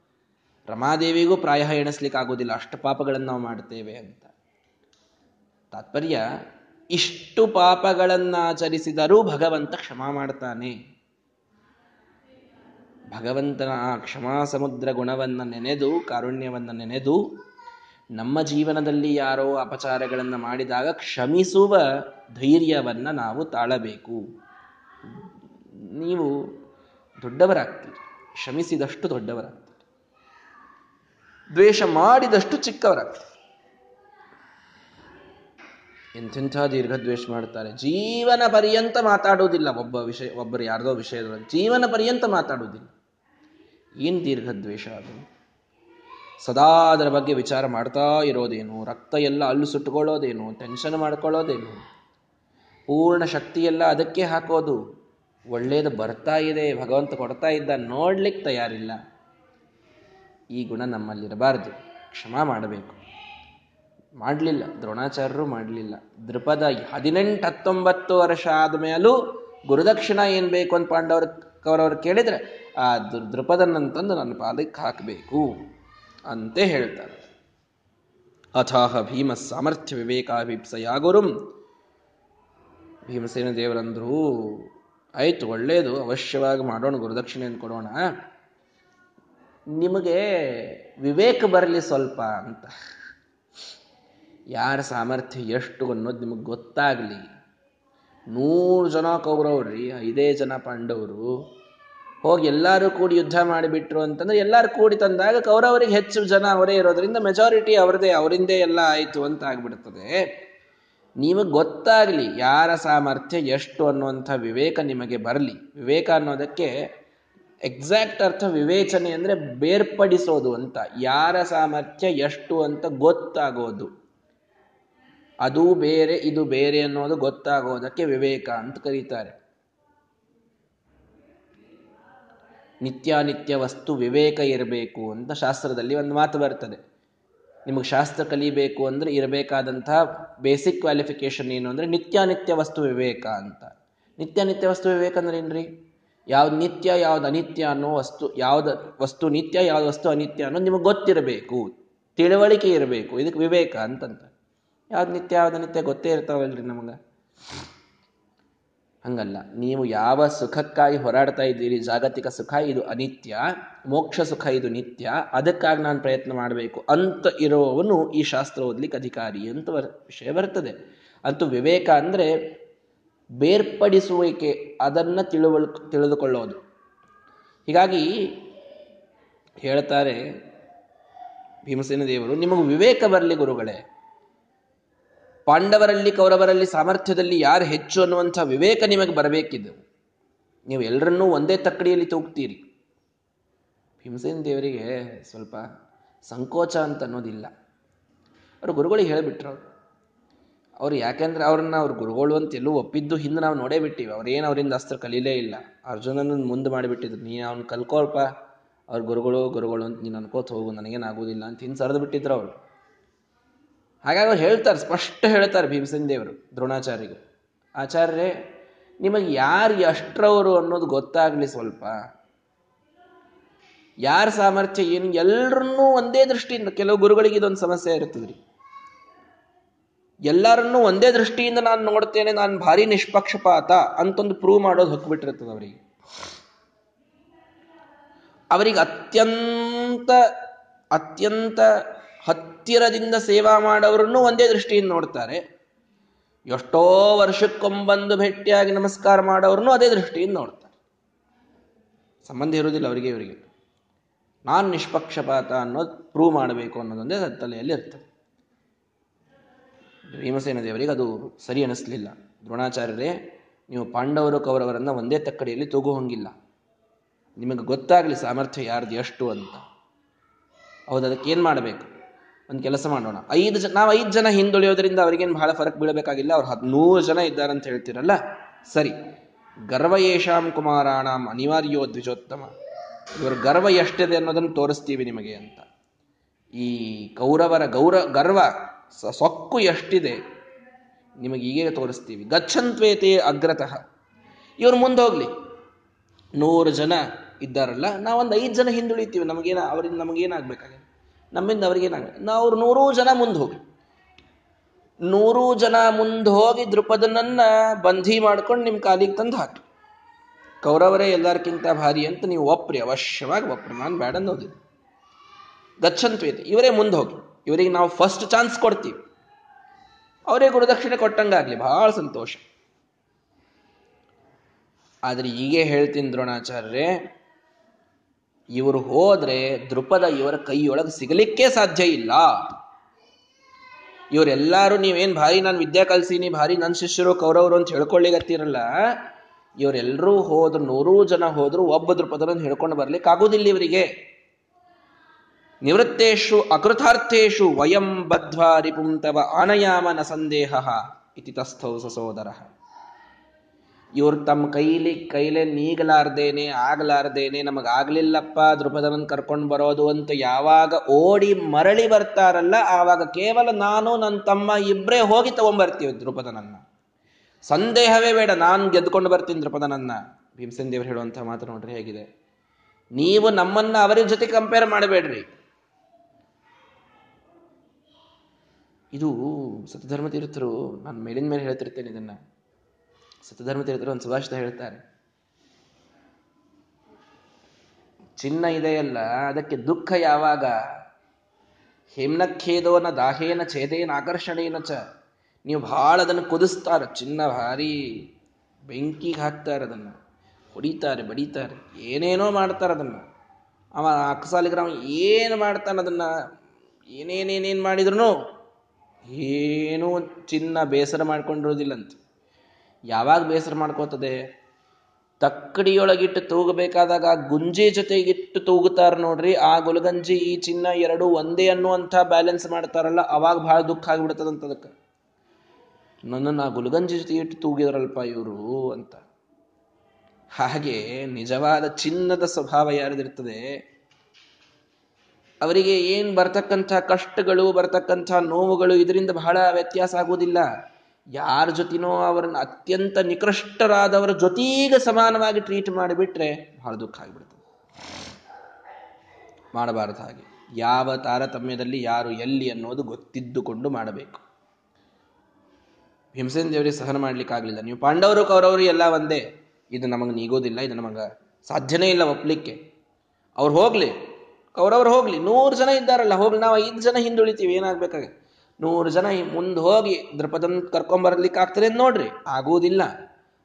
ರಮಾದೇವಿಗೂ ಪ್ರಾಯ ಎಣಿಸ್ಲಿಕ್ಕೆ ಆಗೋದಿಲ್ಲ ಅಷ್ಟು ಪಾಪಗಳನ್ನು ನಾವು ಮಾಡ್ತೇವೆ ಅಂತ. ತಾತ್ಪರ್ಯ, ಇಷ್ಟು ಪಾಪಗಳನ್ನು ಆಚರಿಸಿದರೂ ಭಗವಂತ ಕ್ಷಮಾ ಮಾಡ್ತಾನೆ. ಭಗವಂತನ ಆ ಕ್ಷಮಾ ಸಮುದ್ರ ಗುಣವನ್ನು ನೆನೆದು, ಕಾರುಣ್ಯವನ್ನು ನೆನೆದು ನಮ್ಮ ಜೀವನದಲ್ಲಿ ಯಾರೋ ಅಪಚಾರಗಳನ್ನು ಮಾಡಿದಾಗ ಕ್ಷಮಿಸುವ ಧೈರ್ಯವನ್ನು ನಾವು ತಾಳಬೇಕು. ನೀವು ದೊಡ್ಡವರಾಗ್ತೀರಿ. ಕ್ಷಮಿಸಿದಷ್ಟು ದೊಡ್ಡವರಾಗ್ತೀರಿ. ದ್ವೇಷ ಮಾಡಿದಷ್ಟು ಚಿಕ್ಕವರಾಗ್ತೀರಿ. ಎಂಥೆಂಥ ದೀರ್ಘದ್ವೇಷ ಮಾಡ್ತಾರೆ. ಜೀವನ ಪರ್ಯಂತ ಮಾತಾಡುವುದಿಲ್ಲ ಒಬ್ಬ ವಿಷಯ, ಒಬ್ಬರು ಯಾರ್ದೋ ವಿಷಯದಲ್ಲಿ ಜೀವನ ಪರ್ಯಂತ ಮಾತಾಡುವುದಿಲ್ಲ ಏನು ದೀರ್ಘದ್ವೇಷ ಅದು? ಸದಾ ಅದರ ಬಗ್ಗೆ ವಿಚಾರ ಮಾಡ್ತಾ ಇರೋದೇನು? ರಕ್ತ ಎಲ್ಲ ಅಲ್ಲು ಸುಟ್ಟುಕೊಳ್ಳೋದೇನು? ಟೆನ್ಷನ್ ಮಾಡ್ಕೊಳ್ಳೋದೇನು? ಪೂರ್ಣ ಶಕ್ತಿಯೆಲ್ಲ ಅದಕ್ಕೆ ಹಾಕೋದು? ಒಳ್ಳೆಯದು ಬರ್ತಾ ಇದೆ, ಭಗವಂತ ಕೊಡ್ತಾ ಇದ್ದ ನೋಡ್ಲಿಕ್ಕೆ ತಯಾರಿಲ್ಲ. ಈ ಗುಣ ನಮ್ಮಲ್ಲಿರಬಾರ್ದು. ಕ್ಷಮ ಮಾಡಬೇಕು. ಮಾಡಲಿಲ್ಲ. ದ್ರೋಣಾಚಾರ್ಯರು ಮಾಡಲಿಲ್ಲ. ದೃಪದ ಹದಿನೆಂಟು ಹತ್ತೊಂಬತ್ತು ವರ್ಷ ಆದಮೇಲೂ ಗುರುದಕ್ಷಿಣ ಏನು ಬೇಕು ಅಂತ ಪಾಂಡವರು, ಕೌರವ್ರು ಕೇಳಿದರೆ, ಆ ದೃಪದನ್ನಂತಂದು ನನ್ನ ಪಾದಕ್ಕೆ ಹಾಕಬೇಕು. ಅಂತೆ ಹೇಳ್ತಾರೆ. ಅಥಾಹ ಭೀಮ ಸಾಮರ್ಥ್ಯ ವಿವೇಕಾಭಿಪ್ಸಯ ಗುರುಂ ಭೀಮಸೇನ ದೇವರಂದ್ರು, ಆಯ್ತು ಒಳ್ಳೇದು, ಅವಶ್ಯವಾಗಿ ಮಾಡೋಣ, ಗುರುದಕ್ಷಿಣೆಯನ್ನು ಕೊಡೋಣ. ನಿಮಗೆ ವಿವೇಕ ಬರಲಿ ಸ್ವಲ್ಪ ಅಂತ. ಯಾರ ಸಾಮರ್ಥ್ಯ ಎಷ್ಟು ಅನ್ನೋದು ನಿಮಗೆ ಗೊತ್ತಾಗಲಿ. ನೂರು ಜನ ಕೌರವ್ರಿ ಐದೇ ಜನ ಪಾಂಡವರು. ಹೋಗಿ ಎಲ್ಲರೂ ಕೂಡಿ ಯುದ್ಧ ಮಾಡಿಬಿಟ್ರು ಅಂತಂದ್ರೆ ಎಲ್ಲರೂ ಕೂಡಿ ತಂದಾಗ ಕೌರವರಿಗೆ ಹೆಚ್ಚು ಜನ ಅವರೇ ಇರೋದ್ರಿಂದ ಮೆಜಾರಿಟಿ ಅವರದೇ ಅವರಿಂದೇ ಎಲ್ಲ ಆಯಿತು ಅಂತ ಆಗ್ಬಿಡ್ತದೆ. ನಿಮಗೆ ಗೊತ್ತಾಗಲಿ ಯಾರ ಸಾಮರ್ಥ್ಯ ಎಷ್ಟು ಅನ್ನುವಂಥ ವಿವೇಕ ನಿಮಗೆ ಬರಲಿ. ವಿವೇಕ ಅನ್ನೋದಕ್ಕೆ ಎಕ್ಸಾಕ್ಟ್ ಅರ್ಥ ವಿವೇಚನೆ ಅಂದರೆ ಬೇರ್ಪಡಿಸೋದು ಅಂತ, ಯಾರ ಸಾಮರ್ಥ್ಯ ಎಷ್ಟು ಅಂತ ಗೊತ್ತಾಗೋದು. ಅದು ಬೇರೆ, ಇದು ಬೇರೆ ಅನ್ನೋದು ಗೊತ್ತಾಗೋದಕ್ಕೆ ವಿವೇಕ ಅಂತ ಕರೀತಾರೆ. ನಿತ್ಯಾನಿತ್ಯ ವಸ್ತು ವಿವೇಕ ಇರಬೇಕು ಅಂತ ಶಾಸ್ತ್ರದಲ್ಲಿ ಒಂದು ಮಾತು ಬರ್ತದೆ. ನಿಮಗೆ ಶಾಸ್ತ್ರ ಕಲಿಬೇಕು ಅಂದ್ರೆ ಇರಬೇಕಾದಂತಹ ಬೇಸಿಕ್ ಕ್ವಾಲಿಫಿಕೇಶನ್ ಏನು ಅಂದ್ರೆ ನಿತ್ಯಾನಿತ್ಯ ವಸ್ತು ವಿವೇಕ ಅಂತ. ನಿತ್ಯಾನಿತ್ಯ ವಸ್ತು ವಿವೇಕ ಅಂದ್ರೆ ಏನ್ರಿ? ಯಾವ್ದು ನಿತ್ಯ, ಯಾವ್ದು ಅನಿತ್ಯ ಅನ್ನೋ ವಸ್ತು, ಯಾವ್ದು ವಸ್ತು ನಿತ್ಯ, ಯಾವ್ದು ವಸ್ತು ಅನಿತ್ಯ ಅನ್ನೋ ನಿಮಗೆ ಗೊತ್ತಿರಬೇಕು. ತಿಳುವಳಿಕೆ ಇರಬೇಕು. ಇದಕ್ಕೆ ವಿವೇಕ ಅಂತಂತ ಯಾವ್ದು ನಿತ್ಯ, ಯಾವ್ದು ಅನಿತ್ಯ ಗೊತ್ತೇ ಇರ್ತಾವಲ್ರಿ ನಮಗೆ. ಹಂಗಲ್ಲ. ನೀವು ಯಾವ ಸುಖಕ್ಕಾಗಿ ಹೋರಾಡ್ತಾ ಇದ್ದೀರಿ? ಜಾಗತಿಕ ಸುಖ ಇದು ಅನಿತ್ಯ, ಮೋಕ್ಷ ಸುಖ ಇದು ನಿತ್ಯ. ಅದಕ್ಕಾಗಿ ನಾನು ಪ್ರಯತ್ನ ಮಾಡಬೇಕು ಅಂತ ಇರೋವನು ಈ ಶಾಸ್ತ್ರ ಓದ್ಲಿಕ್ಕೆ ಅಧಿಕಾರಿ ಅಂತ ವಿಷಯ ಬರ್ತದೆ. ಅಂತೂ ವಿವೇಕ ಅಂದರೆ ಬೇರ್ಪಡಿಸುವಿಕೆ, ಅದನ್ನು ತಿಳುವಳ್ ತಿಳಿದುಕೊಳ್ಳೋದು. ಹೀಗಾಗಿ ಹೇಳ್ತಾರೆ ಭೀಮಸೇನ ದೇವರು, ನಿಮಗೆ ವಿವೇಕ ಬರಲಿ ಗುರುಗಳೇ. ಪಾಂಡವರಲ್ಲಿ, ಕೌರವರಲ್ಲಿ ಸಾಮರ್ಥ್ಯದಲ್ಲಿ ಯಾರು ಹೆಚ್ಚು ಅನ್ನುವಂಥ ವಿವೇಕ ನಿಮಗೆ ಬರಬೇಕಿದ್ದು ನೀವು ಎಲ್ಲರನ್ನೂ ಒಂದೇ ತಕ್ಕಡಿಯಲ್ಲಿ ತೂಗ್ತೀರಿ. ಭೀಮಸೇನ ದೇವರಿಗೆ ಸ್ವಲ್ಪ ಸಂಕೋಚ ಅಂತ ಅನ್ನೋದಿಲ್ಲ. ಅವರು ಗುರುಗಳಿಗೆ ಹೇಳಿಬಿಟ್ರು. ಅವರು ಅವ್ರು ಯಾಕೆಂದ್ರೆ ಅವ್ರನ್ನ ಅವ್ರ ಗುರುಗಳು ಅಂತ ಎಲ್ಲೂ ಒಪ್ಪಿದ್ದು ಹಿಂದೆ ನಾವು ನೋಡೇ ಬಿಟ್ಟಿವಿ. ಅವ್ರೇನು ಅವರಿಂದ ಅಸ್ತ್ರ ಕಲೀಲೇ ಇಲ್ಲ. ಅರ್ಜುನನ ಮುಂದೆ ಮಾಡಿಬಿಟ್ಟಿದ್ರು. ನೀ ಅವ್ನು ಕಲ್ಕೋಲ್ಪ ಅವ್ರ ಗುರುಗಳು ಗುರುಗಳು ಅಂತ ನೀನು ಅನ್ಕೋತ ಹೋಗು, ನನಗೇನಾಗೋದಿಲ್ಲ ಅಂತ ಹಿಂದೆ ಸರಿದು ಬಿಟ್ಟಿದ್ರು ಅವರು. ಹಾಗಾಗಿ ಅವ್ರು ಹೇಳ್ತಾರೆ, ಸ್ಪಷ್ಟ ಹೇಳ್ತಾರೆ ಭೀಮಸೇನ ದೇವರು ದ್ರೋಣಾಚಾರ್ಯಗೆ ಆಚಾರ್ಯರೇ, ನಿಮಗೆ ಯಾರು ಎಷ್ಟ್ರವರು ಅನ್ನೋದು ಗೊತ್ತಾಗ್ಲಿ ಸ್ವಲ್ಪ. ಯಾರ ಸಾಮರ್ಥ್ಯ ಏನು ಎಲ್ಲರನ್ನೂ ಒಂದೇ ದೃಷ್ಟಿಯಿಂದ, ಕೆಲವು ಗುರುಗಳಿಗೆ ಇದೊಂದು ಸಮಸ್ಯೆ ಇರ್ತದ್ರಿ ಎಲ್ಲರನ್ನೂ ಒಂದೇ ದೃಷ್ಟಿಯಿಂದ ನಾನು ನೋಡ್ತೇನೆ, ನಾನು ಭಾರಿ ನಿಷ್ಪಕ್ಷಪಾತ ಅಂತೊಂದು ಪ್ರೂವ್ ಮಾಡೋದು ಹೊಕ್ಬಿಟ್ಟಿರ್ತದೆ ಅವರಿಗೆ. ಅವರಿಗೆ ಅತ್ಯಂತ ಅತ್ಯಂತ ಹತ್ತಿರದಿಂದ ಸೇವಾ ಮಾಡೋರನ್ನು ಒಂದೇ ದೃಷ್ಟಿಯಿಂದ ನೋಡ್ತಾರೆ. ಎಷ್ಟೋ ವರ್ಷಕ್ಕೊಂಬಂದು ಭೇಟಿಯಾಗಿ ನಮಸ್ಕಾರ ಮಾಡೋರನ್ನು ಅದೇ ದೃಷ್ಟಿಯಿಂದ ನೋಡ್ತಾರೆ. ಸಂಬಂಧ ಇರುವುದಿಲ್ಲ ಅವರಿಗೆ ಇವರಿಗೆ. ನಾನು ನಿಷ್ಪಕ್ಷಪಾತ ಅನ್ನೋದು ಪ್ರೂವ್ ಮಾಡಬೇಕು ಅನ್ನೋದೊಂದೇ ತಲೆಯಲ್ಲಿ ಇರ್ತದೆ. ಭೀಮಸೇನ ದೇವರಿಗೆ ಅದು ಸರಿ ಅನಿಸ್ಲಿಲ್ಲ. ದ್ರೋಣಾಚಾರ್ಯರೇ, ನೀವು ಪಾಂಡವರು ಕೌರವರನ್ನ ಒಂದೇ ತಕ್ಕಡಿಯಲ್ಲಿ ತೂಗು ಹೋಗಿಲ್ಲ. ನಿಮಗೆ ಗೊತ್ತಾಗಲಿ ಸಾಮರ್ಥ್ಯ ಯಾರ್ದು ಎಷ್ಟು ಅಂತ. ಹೌದು, ಅದಕ್ಕೆ ಏನು ಮಾಡಬೇಕು? ಒಂದು ಕೆಲಸ ಮಾಡೋಣ. ಐದು ಜನ ನಾವು ಐದು ಜನ ಹಿಂದುಳಿಯೋದ್ರಿಂದ ಅವ್ರಿಗೇನು ಬಹಳ ಫರಕ್ ಬೀಳಬೇಕಾಗಿಲ್ಲ, ಅವ್ರು ಹದಿನೂರು ಜನ ಇದ್ದಾರೆ ಅಂತ ಹೇಳ್ತೀರಲ್ಲ? ಸರಿ. ಗರ್ವ ಯೇಷಾಂ ಕುಮಾರಾಣಾಂ ಅನಿವಾರ್ಯೋ ದ್ವಿಜೋತ್ತಮ. ಇವರು ಗರ್ವ ಎಷ್ಟಿದೆ ಅನ್ನೋದನ್ನು ತೋರಿಸ್ತೀವಿ ನಿಮಗೆ ಅಂತ. ಈ ಕೌರವರ ಗೌರ, ಗರ್ವ ಸೊಕ್ಕು ಎಷ್ಟಿದೆ ನಿಮಗೆ ಈಗ ತೋರಿಸ್ತೀವಿ. ಗಚ್ಚಂತ್ವೇತೆ ಅಗ್ರತಃ. ಇವ್ರು ಮುಂದೆ ಹೋಗ್ಲಿ ನೂರು ಜನ ಇದ್ದಾರಲ್ಲ, ನಾವೊಂದು ಐದು ಜನ ಹಿಂದುಳಿತೀವಿ. ನಮಗೇನ ಅವರಿಂದ ನಮಗೇನಾಗಬೇಕಾಗಿದೆ ನಮ್ಮಿಂದ ಅವರಿಗೆ ನಾವು ಅವ್ರು ನೂರೂ ಜನ ಮುಂದೆ ಹೋಗಿ. ನೂರು ಜನ ಮುಂದೆ ಹೋಗಿ ದೃಪದನನ್ನ ಬಂಧಿ ಮಾಡ್ಕೊಂಡು ನಿಮ್ಮ ಕಾಲಿಗೆ ತಂದು ಹಾಕಿ. ಕೌರವರೇ ಎಲ್ಲರಿಗಿಂತ ಭಾರಿ ಅಂತ ನೀವು ಒಪ್ರಿ, ಅವಶ್ಯವಾಗಿ ಒಪ್ರಿ. ನಾನು ಬೇಡ ಅನ್ನೋದಿಲ್ಲ ಗಚ್ಚಂತ್ವೇತಿ ಇವರೇ ಮುಂದೆ ಹೋಗಿ. ಇವರಿಗೆ ನಾವು ಫಸ್ಟ್ ಚಾನ್ಸ್ ಕೊಡ್ತೀವಿ. ಅವರೇ ಗುರುದಕ್ಷಿಣೆ ಕೊಟ್ಟಂಗಾಗ್ಲಿ ಬಹಳ ಸಂತೋಷ. ಆದ್ರೆ ಹೀಗೆ ಹೇಳ್ತೀನಿ ದ್ರೋಣಾಚಾರ್ಯರೇ ಇವರು ಹೋದ್ರೆ ದೃಪದ ಇವರ ಕೈಯೊಳಗೆ ಸಿಗಲಿಕ್ಕೆ ಸಾಧ್ಯ ಇಲ್ಲ. ಇವರೆಲ್ಲರೂ ನೀವೇನ್ ಭಾರಿ ನಾನು ವಿದ್ಯಾ ಕಲ್ಸೀನಿ, ಭಾರಿ ನನ್ನ ಶಿಷ್ಯರು, ಕೌರವರು ಅಂತ ಹೇಳ್ಕೊಳ್ಳಿಗತ್ತಿರಲ್ಲ ಇವರೆಲ್ಲರೂ ಹೋದ್ರು, ನೂರೂ ಜನ ಹೋದ್ರು ಒಬ್ಬ ದೃಪದರನ್ನು ಹೇಳ್ಕೊಂಡು ಬರ್ಲಿಕ್ಕೆ ಆಗುದಿಲ್ಲ ಇವರಿಗೆ. ನಿವೃತ್ತೇಶು ಅಕೃತಾರ್ಥೇಶು ವಯಂ ಬದ್ಧ್ವಾ ರಿಪುಂತವ ಆನಯಾಮ ನ ಸಂದೇಹ ಇತಿ ತಸ್ಥೌ ಸಸೋದರ. ಇವ್ರು ತಮ್ಮ ಕೈಲಿ ಕೈಲೇ ನೀಗಲಾರ್ದೇನೆ, ಆಗಲಾರ್ದೇನೆ, ನಮಗಾಗಲಿಲ್ಲಪ್ಪ ದೃಪದನ ಕರ್ಕೊಂಡು ಬರೋದು ಅಂತ ಯಾವಾಗ ಓಡಿ ಮರಳಿ ಬರ್ತಾರಲ್ಲ, ಆವಾಗ ಕೇವಲ ನಾನು ನನ್ನ ತಮ್ಮ ಇಬ್ಬರೇ ಹೋಗಿ ತಗೊಂಡ್ಬರ್ತೀವಿ ದೃಪದನನ್ನ ಸಂದೇಹವೇ ಬೇಡ, ನಾನು ಗೆದ್ಕೊಂಡು ಬರ್ತೀನಿ ದೃಪದನನ್ನ ಭೀಮಸೇನ್ ದೇವರು ಹೇಳುವಂತಹ ಮಾತು ನೋಡ್ರಿ ಹೇಗಿದೆ. ನೀವು ನಮ್ಮನ್ನ ಅವರ ಜೊತೆ ಕಂಪೇರ್ ಮಾಡಬೇಡ್ರಿ. ಇದು ಸತಧರ್ಮ ತೀರ್ಥರು, ನಾನು ಮೇಲಿನ ಮೇಲೆ ಹೇಳ್ತಿರ್ತೇನೆ ಇದನ್ನ. ಸತಧರ್ಮ ತೀರ್ಥರು ಒಂದು ಸುಭಾಷಿತ ಹೇಳ್ತಾರೆ. ಚಿನ್ನ ಇದೆಯಲ್ಲ, ಅದಕ್ಕೆ ದುಃಖ ಯಾವಾಗ? ಹೇಮ್ನಖೇದೋನ ದಾಹೇನ ಛೇದೇನ ಆಕರ್ಷಣೇನ ಚ. ನೀವು ಬಹಳ ಅದನ್ನು ಕುದಿಸ್ತಾರ, ಚಿನ್ನ ಭಾರಿ ಬೆಂಕಿಗೆ ಹಾಕ್ತಾರೆ ಅದನ್ನು. ಹೊಡಿತಾರೆ ಬಡಿತಾರೆ, ಏನೇನೋ ಮಾಡ್ತಾರೆ ಅದನ್ನು. ಅವ ಅಕ್ಕಸಾಲಿಗ್ರಾಮ ಏನು ಮಾಡ್ತಾನೆ ಅದನ್ನ? ಏನೇನೇನೇನು ಮಾಡಿದ್ರು ಏನೂ ಚಿನ್ನ ಬೇಸರ ಮಾಡ್ಕೊಂಡಿರೋದಿಲ್ಲಂತ ಯಾವಾಗ ಬೇಸರ ಮಾಡ್ಕೋತದೆ ತಕ್ಕಡಿಯೊಳಗಿಟ್ಟು ತೂಗಬೇಕಾದಾಗ ಗುಂಜಿ ಜೊತೆಗಿಟ್ಟು ತೂಗುತ್ತಾರ ನೋಡ್ರಿ. ಆ ಗುಲಗಂಜಿ, ಈ ಚಿನ್ನ ಎರಡು ಒಂದೇ ಅನ್ನುವಂಥ ಬ್ಯಾಲೆನ್ಸ್ ಮಾಡ್ತಾರಲ್ಲ, ಅವಾಗ ಬಹಳ ದುಃಖ ಆಗ್ಬಿಡ್ತದಂತ ಅದಕ್ಕೆ. ನನ್ನನ್ನು ಆ ಗುಲಗಂಜಿ ಜೊತೆ ಇಟ್ಟು ತೂಗಿದ್ರಲ್ಪ ಇವರು ಅಂತ. ಹಾಗೆ ನಿಜವಾದ ಚಿನ್ನದ ಸ್ವಭಾವ ಯಾರದಿರ್ತದೆ ಅವರಿಗೆ ಏನ್ ಬರ್ತಕ್ಕಂಥ ಕಷ್ಟಗಳು, ಬರ್ತಕ್ಕಂಥ ನೋವುಗಳು ಇದರಿಂದ ಬಹಳ ವ್ಯತ್ಯಾಸ ಆಗುವುದಿಲ್ಲ. ಯಾರ ಜೊತಿನೋ ಅವರನ್ನು ಅತ್ಯಂತ ನಿಕೃಷ್ಟರಾದವರ ಜೊತೆಗೆ ಸಮಾನವಾಗಿ ಟ್ರೀಟ್ ಮಾಡಿಬಿಟ್ರೆ ಬಹಳ ದುಃಖ ಆಗಿಬಿಡ್ತದೆ ಮಾಡಬಾರದು ಹಾಗೆ. ಯಾವ ತಾರತಮ್ಯದಲ್ಲಿ ಯಾರು ಎಲ್ಲಿ ಅನ್ನೋದು ಗೊತ್ತಿದ್ದುಕೊಂಡು ಮಾಡಬೇಕು. ಭೀಮಸೇನ ದೇವರಿಗೆ ಸಹನ ಮಾಡ್ಲಿಕ್ಕಾಗಲಿಲ್ಲ ನೀವು ಪಾಂಡವರು, ಕೌರವರು ಎಲ್ಲ ಒಂದೇ. ಇದು ನಮಗೆ ನೀಗೋದಿಲ್ಲ, ಇದು ನಮಗೆ ಸಾಧ್ಯನೇ ಇಲ್ಲ ಒಪ್ಲಿಕ್ಕೆ. ಅವ್ರು ಹೋಗ್ಲಿ. ಕೌರವ್ರು ಹೋಗ್ಲಿ. ನೂರು ಜನ ಇದ್ದಾರಲ್ಲ, ಹೋಗ್ಲಿ. ನಾವು ಐದು ಜನ ಹಿಂದುಳಿತೀವಿ. ಏನಾಗ್ಬೇಕಾಗ ನೂರು ಜನ ಮುಂದೆ ಹೋಗಿ ದೃಪದನ್ ಕರ್ಕೊಂಬರ್ಲಿಕ್ಕೆ ಆಗ್ತದೆ ನೋಡ್ರಿ. ಆಗುವುದಿಲ್ಲ.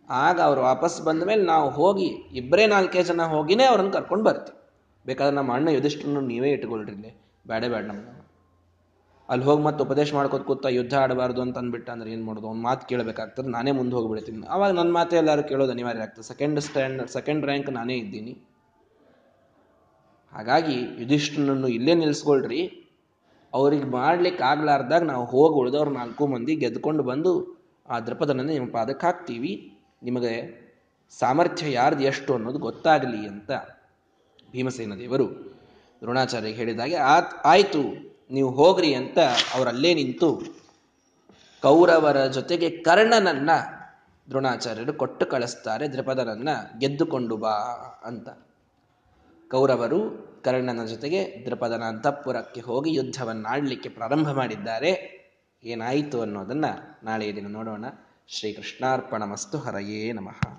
ಆಗ ಅವ್ರು ವಾಪಸ್ ಬಂದ ಮೇಲೆ ನಾವು ಹೋಗಿ ಇಬ್ಬರೇ ನಾಲ್ಕೇ ಜನ ಹೋಗಿನೇ ಅವ್ರನ್ನ ಕರ್ಕೊಂಡು ಬರ್ತೀವಿ. ಬೇಕಾದ್ರೆ ನಮ್ಮ ಅಣ್ಣ ಯುಧಿಷ್ಠರನ್ನು ನೀವೇ ಇಟ್ಕೊಳ್ರಿ ಇಲ್ಲಿ. ಬೇಡ ಬೇಡ ನಮ್ಗೆ ಅಲ್ಲಿ ಹೋಗಿ ಮತ್ತೆ ಉಪದೇಶ ಮಾಡ್ಕೋತ ಕೂತ ಯುದ್ಧ ಆಡಬಾರ್ದು ಅಂತ ಅಂದ್ಬಿಟ್ಟ ಅಂದ್ರೆ ಏನು ಮಾಡೋದು? ಒಂದು ಮಾತು ಕೇಳಬೇಕಾಗ್ತದೆ, ನಾನೇ ಮುಂದೆ ಹೋಗ್ಬಿಡ್ತೀನಿ. ಅವಾಗ ನನ್ನ ಮಾತೆ ಎಲ್ಲರೂ ಕೇಳೋದು ಅನಿವಾರ್ಯ ಆಗ್ತದೆ. ಸೆಕೆಂಡ್ ಸ್ಟ್ಯಾಂಡ್ ಸೆಕೆಂಡ್ ರ್ಯಾಂಕ್ ನಾನೇ ಇದ್ದೀನಿ. ಹಾಗಾಗಿ ಯುಧಿಷ್ಠನನ್ನು ಇಲ್ಲೇ ನಿಲ್ಸ್ಕೊಳ್ರಿ. ಅವ್ರಿಗೆ ಮಾಡ್ಲಿಕ್ಕೆ ಆಗ್ಲಾರ್ದಾಗ ನಾವು ಹೋಗಿ ಉಳಿದವ್ರು ನಾಲ್ಕು ಮಂದಿ ಗೆದ್ಕೊಂಡು ಬಂದು ಆ ದ್ರಪದನನ್ನು ನಿಮ್ಮ ಪಾದಕ್ಕೆ ಹಾಕ್ತೀವಿ. ನಿಮಗೆ ಸಾಮರ್ಥ್ಯ ಯಾರ್ದು, ಎಷ್ಟು ಅನ್ನೋದು ಗೊತ್ತಾಗಲಿ ಅಂತ ಭೀಮಸೇನ ದೇವರು ದ್ರೋಣಾಚಾರ್ಯ ಹೇಳಿದಾಗೆ, ಆತ್, ಆಯಿತು, ನೀವು ಹೋಗ್ರಿ ಅಂತ ಅವರಲ್ಲೇ ನಿಂತು ಕೌರವರ ಜೊತೆಗೆ ಕರ್ಣನನ್ನ ದ್ರೋಣಾಚಾರ್ಯರು ಕೊಟ್ಟು ಕಳಿಸ್ತಾರೆ ದ್ರಪದನನ್ನ ಗೆದ್ದುಕೊಂಡು ಬಾ ಅಂತ. ಕೌರವರು ಕರ್ಣನ ಜೊತೆಗೆ ದ್ರಪದನ ಅಂತಃಪುರಕ್ಕೆ ಹೋಗಿ ಯುದ್ಧವನ್ನಾಡಲಿಕ್ಕೆ ಪ್ರಾರಂಭ ಮಾಡಿದ್ದಾರೆ. ಏನಾಯಿತು ಅನ್ನೋದನ್ನು ನಾಳೆ ದಿನ ನೋಡೋಣ. ಶ್ರೀಕೃಷ್ಣಾರ್ಪಣ ಮಸ್ತು ಹರಯೇ ನಮಃ.